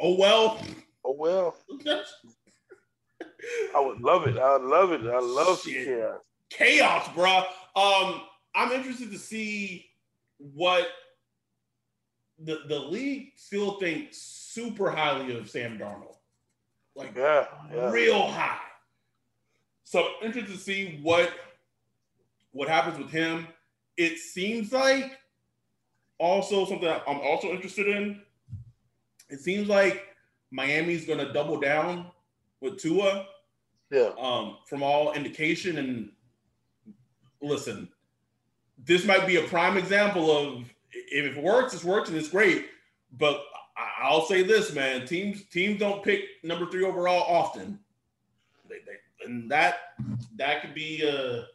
oh well. Oh well. I would love it. I love it. I love chaos. Chaos, bro. Um, I'm interested to see what the the league still thinks super highly of Sam Darnold, like yeah, yeah. real high. So interested to see what what happens with him. It seems like also something I'm also interested in. It seems like Miami's going to double down with Tua. Yeah. Um, from all indication, and listen, this might be a prime example of if it works, it's working, it's great. But I'll say this, man: teams teams don't pick number three overall often. They, they, and that that could be a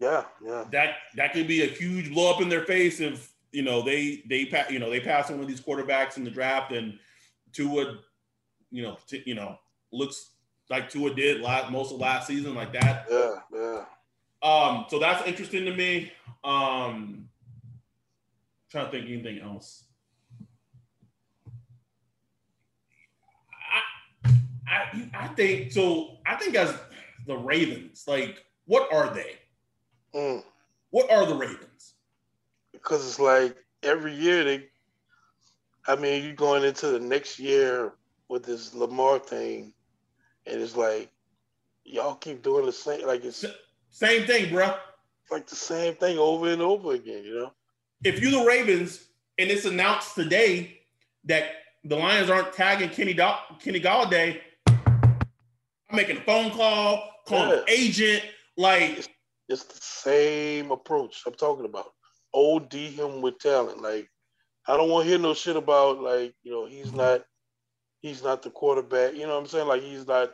yeah yeah that that could be a huge blow up in their face if you know they they you know they pass one of these quarterbacks in the draft and Tua, you know t- you know looks like Tua did last, most of last season like that. Yeah yeah. Um, so that's interesting to me. Um, trying to think anything else. I, I, I think so. I think as the Ravens. Like, what are they? Mm. What are the Ravens? Because it's like every year they, I mean, you're going into the next year with this Lamar thing, and it's like y'all keep doing the same. Like it's same thing, bro. Like the same thing over and over again. You know. If you're the Ravens and it's announced today that the Lions aren't tagging Kenny Do- Kenny Golladay, I'm making a phone call, calling an agent. Like it's, it's the same approach I'm talking about. OD him with talent. Like I don't want to hear no shit about like you know he's mm-hmm. not he's not the quarterback. You know what I'm saying? Like he's not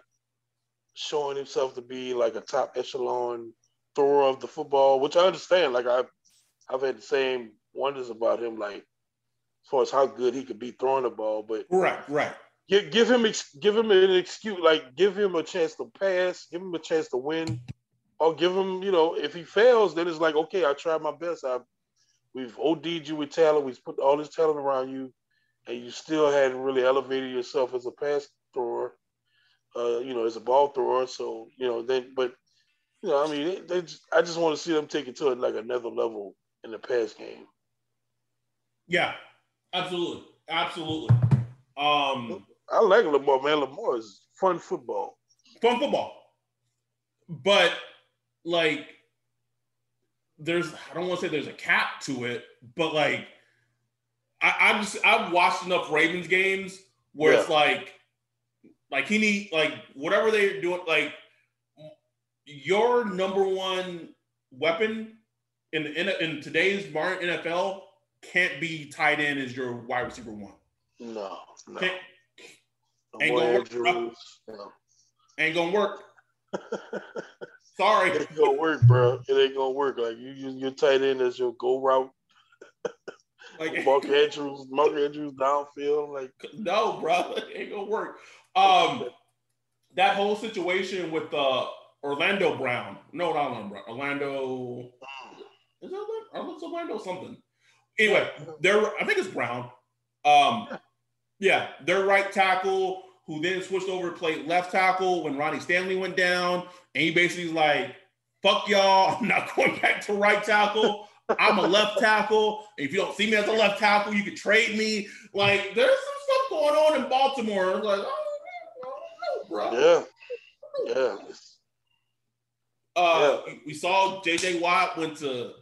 showing himself to be like a top echelon thrower of the football, which I understand. Like I've I've had the same wonders about him, like as far as how good he could be throwing the ball. But right, right. Give, give him give him an excuse, like give him a chance to pass, give him a chance to win, or give him, you know, if he fails, then it's like okay, I tried my best. I we've OD'd you with talent, we've put all this talent around you, and you still hadn't really elevated yourself as a pass thrower uh, you know, as a ball thrower. So, you know, then, but, you know, I mean, they, they just, I just want to see them take it to like another level in the pass game. Yeah, absolutely. Absolutely. Um, I like Lamar, man. Lamar is fun football. Fun football. But, like, there's, I don't want to say there's a cap to it, but like, I, I just, I've watched enough Ravens games where yeah. it's like, like he need like whatever they're doing. Like your number one weapon in in, in today's modern NFL can't be tight end as your wide receiver one. No, no. Can't, ain't gonna work. No. Ain't gonna work. Sorry, it ain't gonna work, bro. It ain't gonna work. Like you use your tight end as your go route. Like Mark Andrews, Mark Andrews downfield. Like no, bro, it ain't gonna work. Um, that whole situation with uh, Orlando Brown. No, not Orlando Brown. Orlando. Is that Orlando? Orlando something? Anyway, they're. I think it's Brown. Um, yeah, their right tackle who then switched over to play left tackle when Ronnie Stanley went down, and he basically was like, "Fuck y'all, I'm not going back to right tackle." I'm a left tackle. If you don't see me as a left tackle, you can trade me. Like, there's some stuff going on in Baltimore. Like, oh, bro. Yeah. Yeah. Uh, yeah. we saw JJ Watt went to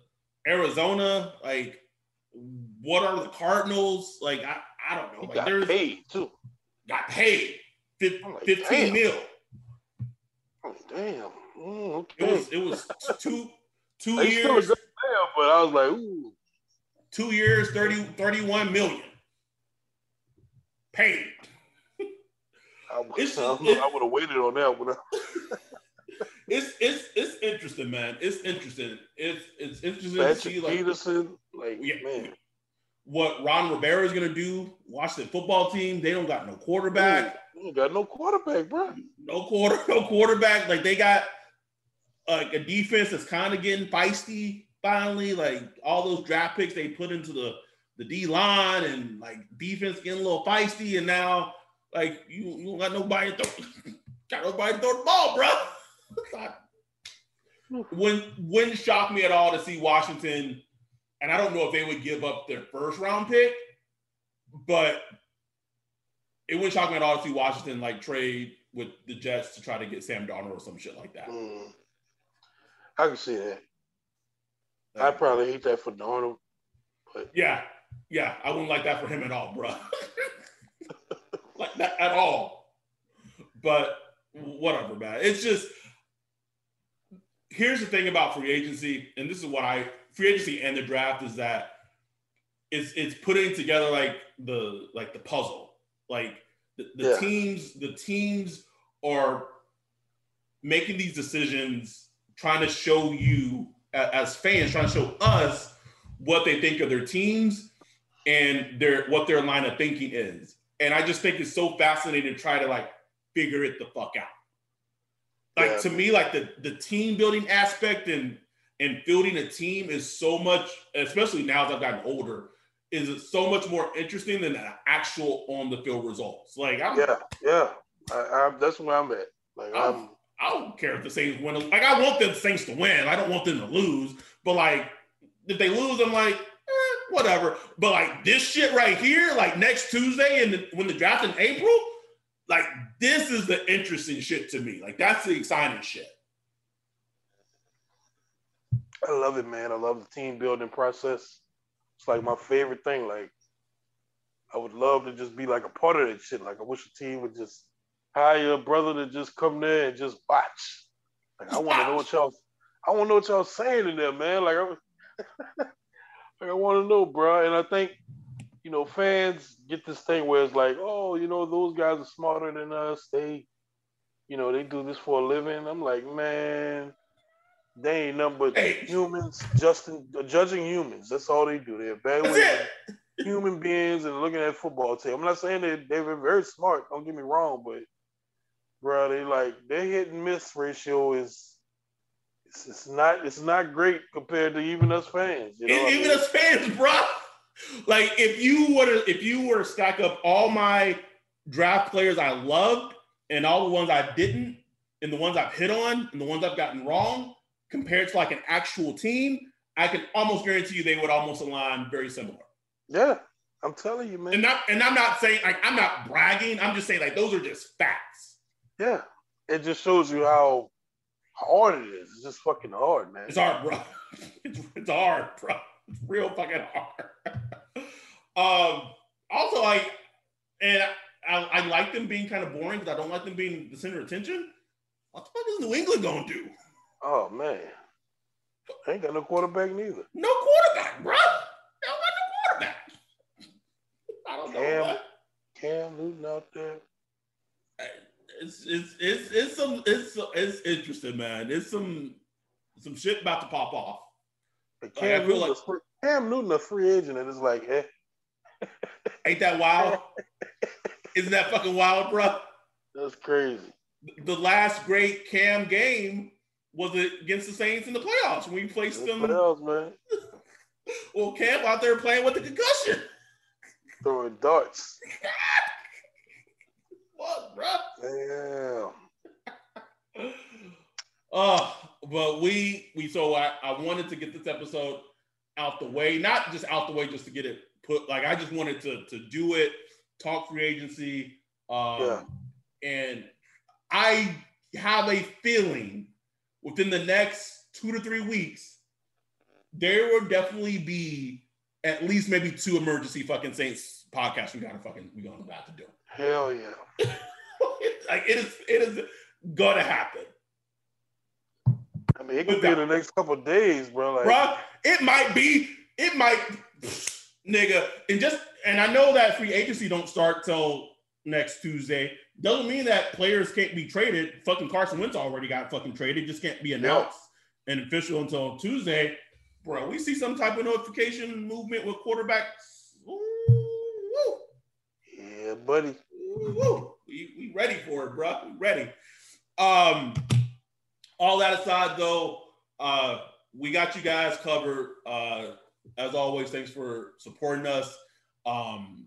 Arizona. Like, what are the Cardinals? Like, I, I don't know. He like, got there's paid too. Got paid. like, 15 damn. mil. Oh, damn. Mm, okay. It was it was two two years. Still a good but I was like, ooh. Two years, 30, 31 million. Paid. I, it's, I, I would have waited on that one. it's it's it's interesting, man. It's interesting. It's it's interesting Patrick to see like Peterson, like yeah, man. What Ron Rivera is gonna do? Washington football team. They don't got no quarterback. They got no quarterback, bro. No quarter, no quarterback. Like they got like a defense that's kind of getting feisty finally. Like all those draft picks they put into the the D line and like defense getting a little feisty, and now like you, you don't got nobody to throw, got nobody to throw the ball, bro. when wouldn't shock me at all to see Washington, and I don't know if they would give up their first round pick, but it wouldn't shock me at all to see Washington like trade with the Jets to try to get Sam Darnold or some shit like that. Mm. I can see that. I probably hate that for Darnold, but yeah, yeah, I wouldn't like that for him at all, bro. like that at all. But whatever, man. It's just here's the thing about free agency, and this is what I free agency and the draft is that it's it's putting together like the like the puzzle. Like the, the yeah. teams, the teams are making these decisions, trying to show you as fans, trying to show us what they think of their teams and their what their line of thinking is. And I just think it's so fascinating to try to like figure it the fuck out. Like yeah. to me, like the the team building aspect and and building a team is so much, especially now as I've gotten older, is so much more interesting than the actual on the field results. Like I'm, yeah, yeah, I, I, that's where I'm at. Like I'm, I'm, I don't care if the Saints win. Like I want the Saints to win. I don't want them to lose. But like if they lose, I'm like, eh, whatever. But like this shit right here, like next Tuesday and when the draft in April, like this is the interesting shit to me. Like that's the exciting shit. I love it, man. I love the team building process. It's like my favorite thing. Like I would love to just be like a part of that shit. Like I wish the team would just hire a brother to just come there and just watch. Like I want to know what y'all I want to know what y'all saying in there, man. Like I, like I want to know, bro. And I think you know fans get this thing where it's like, oh, you know, those guys are smarter than us. They, you know, they do this for a living. I'm like, man, they ain't nothing but hey. humans, Justin, judging humans. That's all they do. They're evaluating human beings and looking at football team. I'm not saying that they're very smart. Don't get me wrong, but bro, they like their hit and miss ratio is it's, it's not it's not great compared to even us fans. You know even I mean? us fans, bro. Like if you were to if you were to stack up all my draft players I loved and all the ones I didn't, and the ones I've hit on and the ones I've gotten wrong, compared to like an actual team, I can almost guarantee you they would almost align very similar. Yeah, I'm telling you, man. And not, and I'm not saying like I'm not bragging. I'm just saying like those are just facts. Yeah, it just shows you how hard it is. It's just fucking hard, man. It's hard, bro. It's, it's hard, bro. It's real fucking hard. um. Also, like, and I, I like them being kind of boring because I don't like them being the center of attention. What the fuck is New England gonna do? Oh man, I ain't got no quarterback neither. No quarterback, bro. They don't got no quarterback. I don't Cam, know. What? Cam Newton out there. It's it's it's it's some it's it's interesting, man. It's some some shit about to pop off. Cam, like, Newton, like, free, Cam Newton a free agent, and it's like, eh. Ain't that wild? Isn't that fucking wild, bro? That's crazy. The last great Cam game was it against the Saints in the playoffs when we placed them. Playoffs, man. well, Cam out there playing with the concussion, throwing darts. what, bro? Damn. Oh, but we we so I, I wanted to get this episode out the way, not just out the way just to get it put like I just wanted to to do it, talk free agency. Um yeah. and I have a feeling within the next two to three weeks, there will definitely be at least maybe two emergency fucking Saints podcasts we gotta fucking we gonna about to do. Hell yeah. like it is it is gonna happen. I mean, it could be in the next couple days, bro. Like, bro, it might be, it might, nigga, and just and I know that free agency don't start till next Tuesday. Doesn't mean that players can't be traded. Fucking Carson Wentz already got fucking traded. Just can't be announced and official until Tuesday. Bro, we see some type of notification movement with quarterbacks. Ooh, yeah, buddy. Ooh, we, we ready for it, bro. We ready. Um, all that aside, though, uh, we got you guys covered. Uh, as always, thanks for supporting us. Um,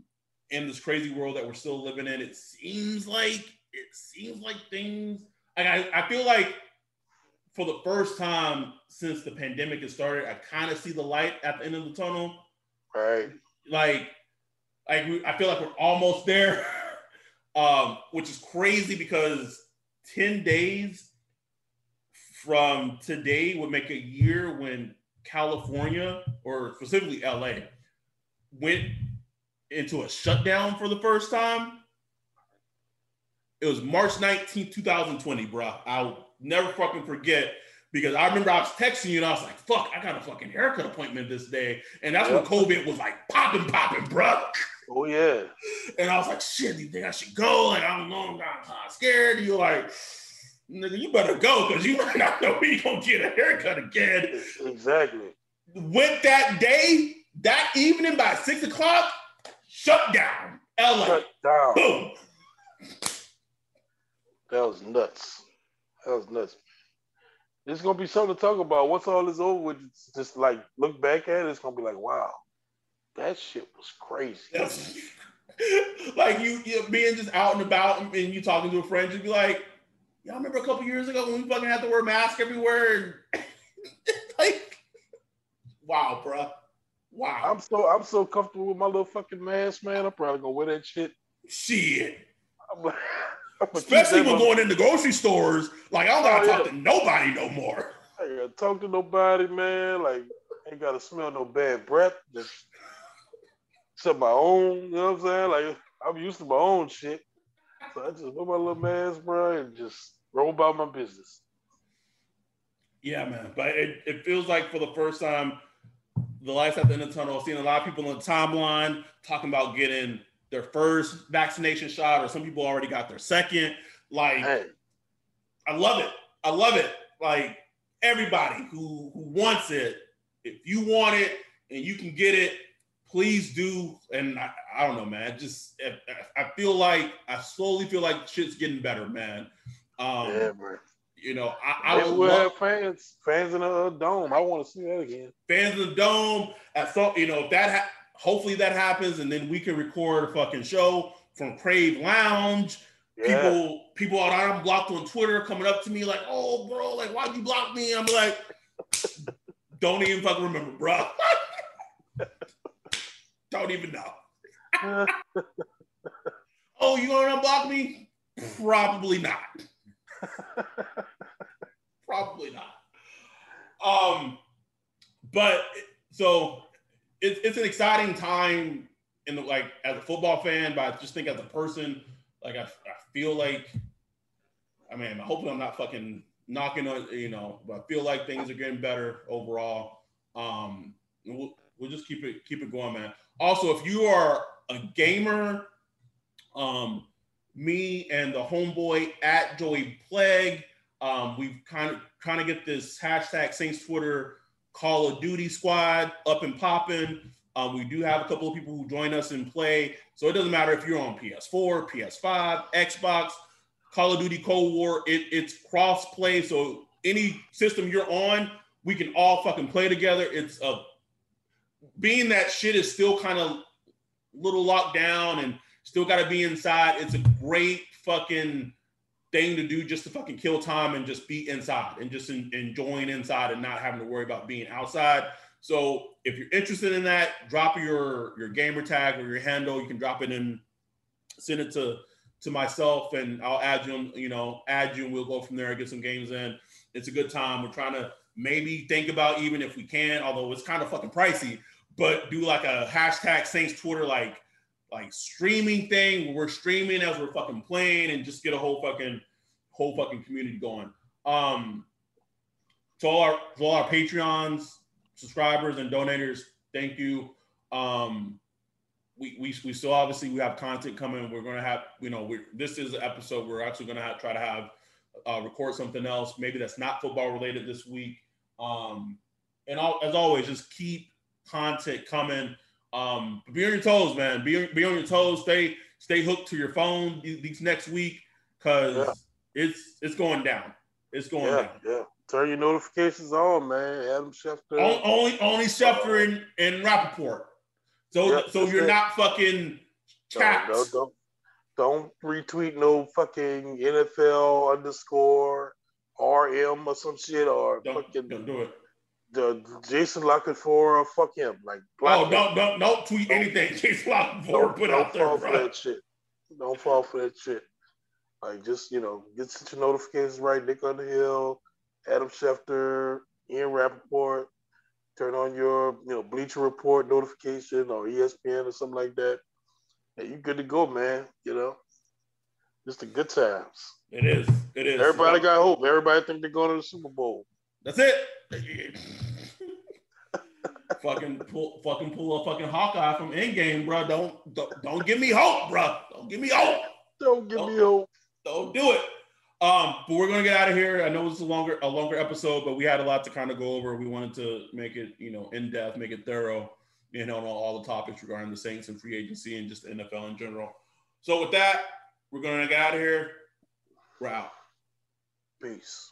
in this crazy world that we're still living in, it seems like it seems like things. Like I, I feel like for the first time since the pandemic has started, I kind of see the light at the end of the tunnel. Right. Like, like I feel like we're almost there, um, which is crazy because ten days from today would make a year when California or specifically LA went into a shutdown for the first time. It was March 19th, 2020, bro. I'll never fucking forget because I remember I was texting you and I was like, fuck, I got a fucking haircut appointment this day. And that's yep. when COVID was like popping, popping, bro. Oh, yeah. And I was like, shit, do you think I should go? And I don't know, I'm kind of scared. You're like, nigga, you better go because you might not know going to get a haircut again. Exactly. Went that day, that evening by six o'clock, Shut down. LA. Shut down. Boom. That was nuts. That was nuts. It's gonna be something to talk about. Once all is over with, just like look back at it, it's gonna be like, wow, that shit was crazy. like you, you being just out and about and you talking to a friend, you'd be like, y'all remember a couple years ago when we fucking had to wear masks everywhere? like, wow, bro. Wow. I'm so I'm so comfortable with my little fucking mask, man. I'm probably gonna wear that shit. Shit. I'm like, I'm Especially when going into grocery stores. Like, I don't gotta oh, talk yeah. to nobody no more. I ain't gotta talk to nobody, man. Like, ain't gotta smell no bad breath. Just except my own, you know what I'm saying? Like, I'm used to my own shit. So I just put my little mask, bro, and just roll about my business. Yeah, man. But it, it feels like for the first time, the lights at the end of the tunnel. I've seen a lot of people on the timeline talking about getting their first vaccination shot, or some people already got their second. Like, hey. I love it. I love it. Like everybody who who wants it, if you want it and you can get it, please do. And I, I don't know, man. Just I feel like I slowly feel like shit's getting better, man. Um, yeah, bro. You know, I, I would love, have fans, fans in the uh, dome. I want to see that again. Fans in the dome. At some, you know, if that ha- hopefully that happens, and then we can record a fucking show from Crave Lounge. Yeah. People, people out I'm blocked on Twitter coming up to me like, "Oh, bro, like, why'd you block me?" I'm like, "Don't even fucking remember, bro. Don't even know." oh, you gonna unblock me? Probably not. Probably not. Um, but so it, it's an exciting time in the like as a football fan, but I just think as a person, like I, I feel like, I mean, hopefully I'm not fucking knocking on, you know, but I feel like things are getting better overall. Um, we'll, we'll just keep it keep it going, man. Also, if you are a gamer, um, me and the homeboy at Joey Plague. Um, we've kind of kind of get this hashtag Saints Twitter Call of Duty squad up and popping. Um, we do have a couple of people who join us and play. So it doesn't matter if you're on PS4, PS5, Xbox, Call of Duty Cold War. It, it's cross play. So any system you're on, we can all fucking play together. It's a being that shit is still kind of little locked down and Still got to be inside. It's a great fucking thing to do just to fucking kill time and just be inside and just in, enjoying inside and not having to worry about being outside. So if you're interested in that, drop your your gamer tag or your handle. You can drop it in, send it to to myself, and I'll add you. You know, add you, and we'll go from there and get some games in. It's a good time. We're trying to maybe think about even if we can, although it's kind of fucking pricey, but do like a hashtag Saints Twitter like like streaming thing we're streaming as we're fucking playing and just get a whole fucking whole fucking community going. Um, to all our to all our Patreons, subscribers, and donators, thank you. Um, we, we, we still obviously we have content coming. We're gonna have you know we this is an episode we're actually gonna have, try to have uh, record something else maybe that's not football related this week. Um, and all, as always, just keep content coming. Um, be on your toes, man. Be, be on your toes. Stay stay hooked to your phone these next week because yeah. it's it's going down. It's going yeah, down. Yeah. Turn your notifications on, man. Adam Schefter. Only only Schefter and, and Rapoport. So yeah, so you're it. not fucking chaps. No, no, don't don't retweet no fucking NFL underscore RM or some shit or don't, fucking don't do it the Jason La Canfora, fuck him. Like, oh, don't don't don't tweet anything Jason La Canfora put out there, fall bro. For that shit. Don't fall for that shit. Like, just you know, get your notifications right. Nick Underhill, Adam Schefter, Ian Rapoport. Turn on your you know Bleacher Report notification or ESPN or something like that. And you good to go, man. You know, just the good times. It is. It is. Everybody got hope. Everybody think they're going to the Super Bowl. That's it. fucking pull, fucking pull a fucking Hawkeye from Endgame, bro. Don't, don't don't give me hope, bro. Don't give me hope. Don't give don't, me hope. Don't do it. Um, but we're gonna get out of here. I know it's a longer a longer episode, but we had a lot to kind of go over. We wanted to make it, you know, in depth, make it thorough, you know, on all the topics regarding the Saints and free agency and just the NFL in general. So with that, we're gonna get out of here. We're out. Peace.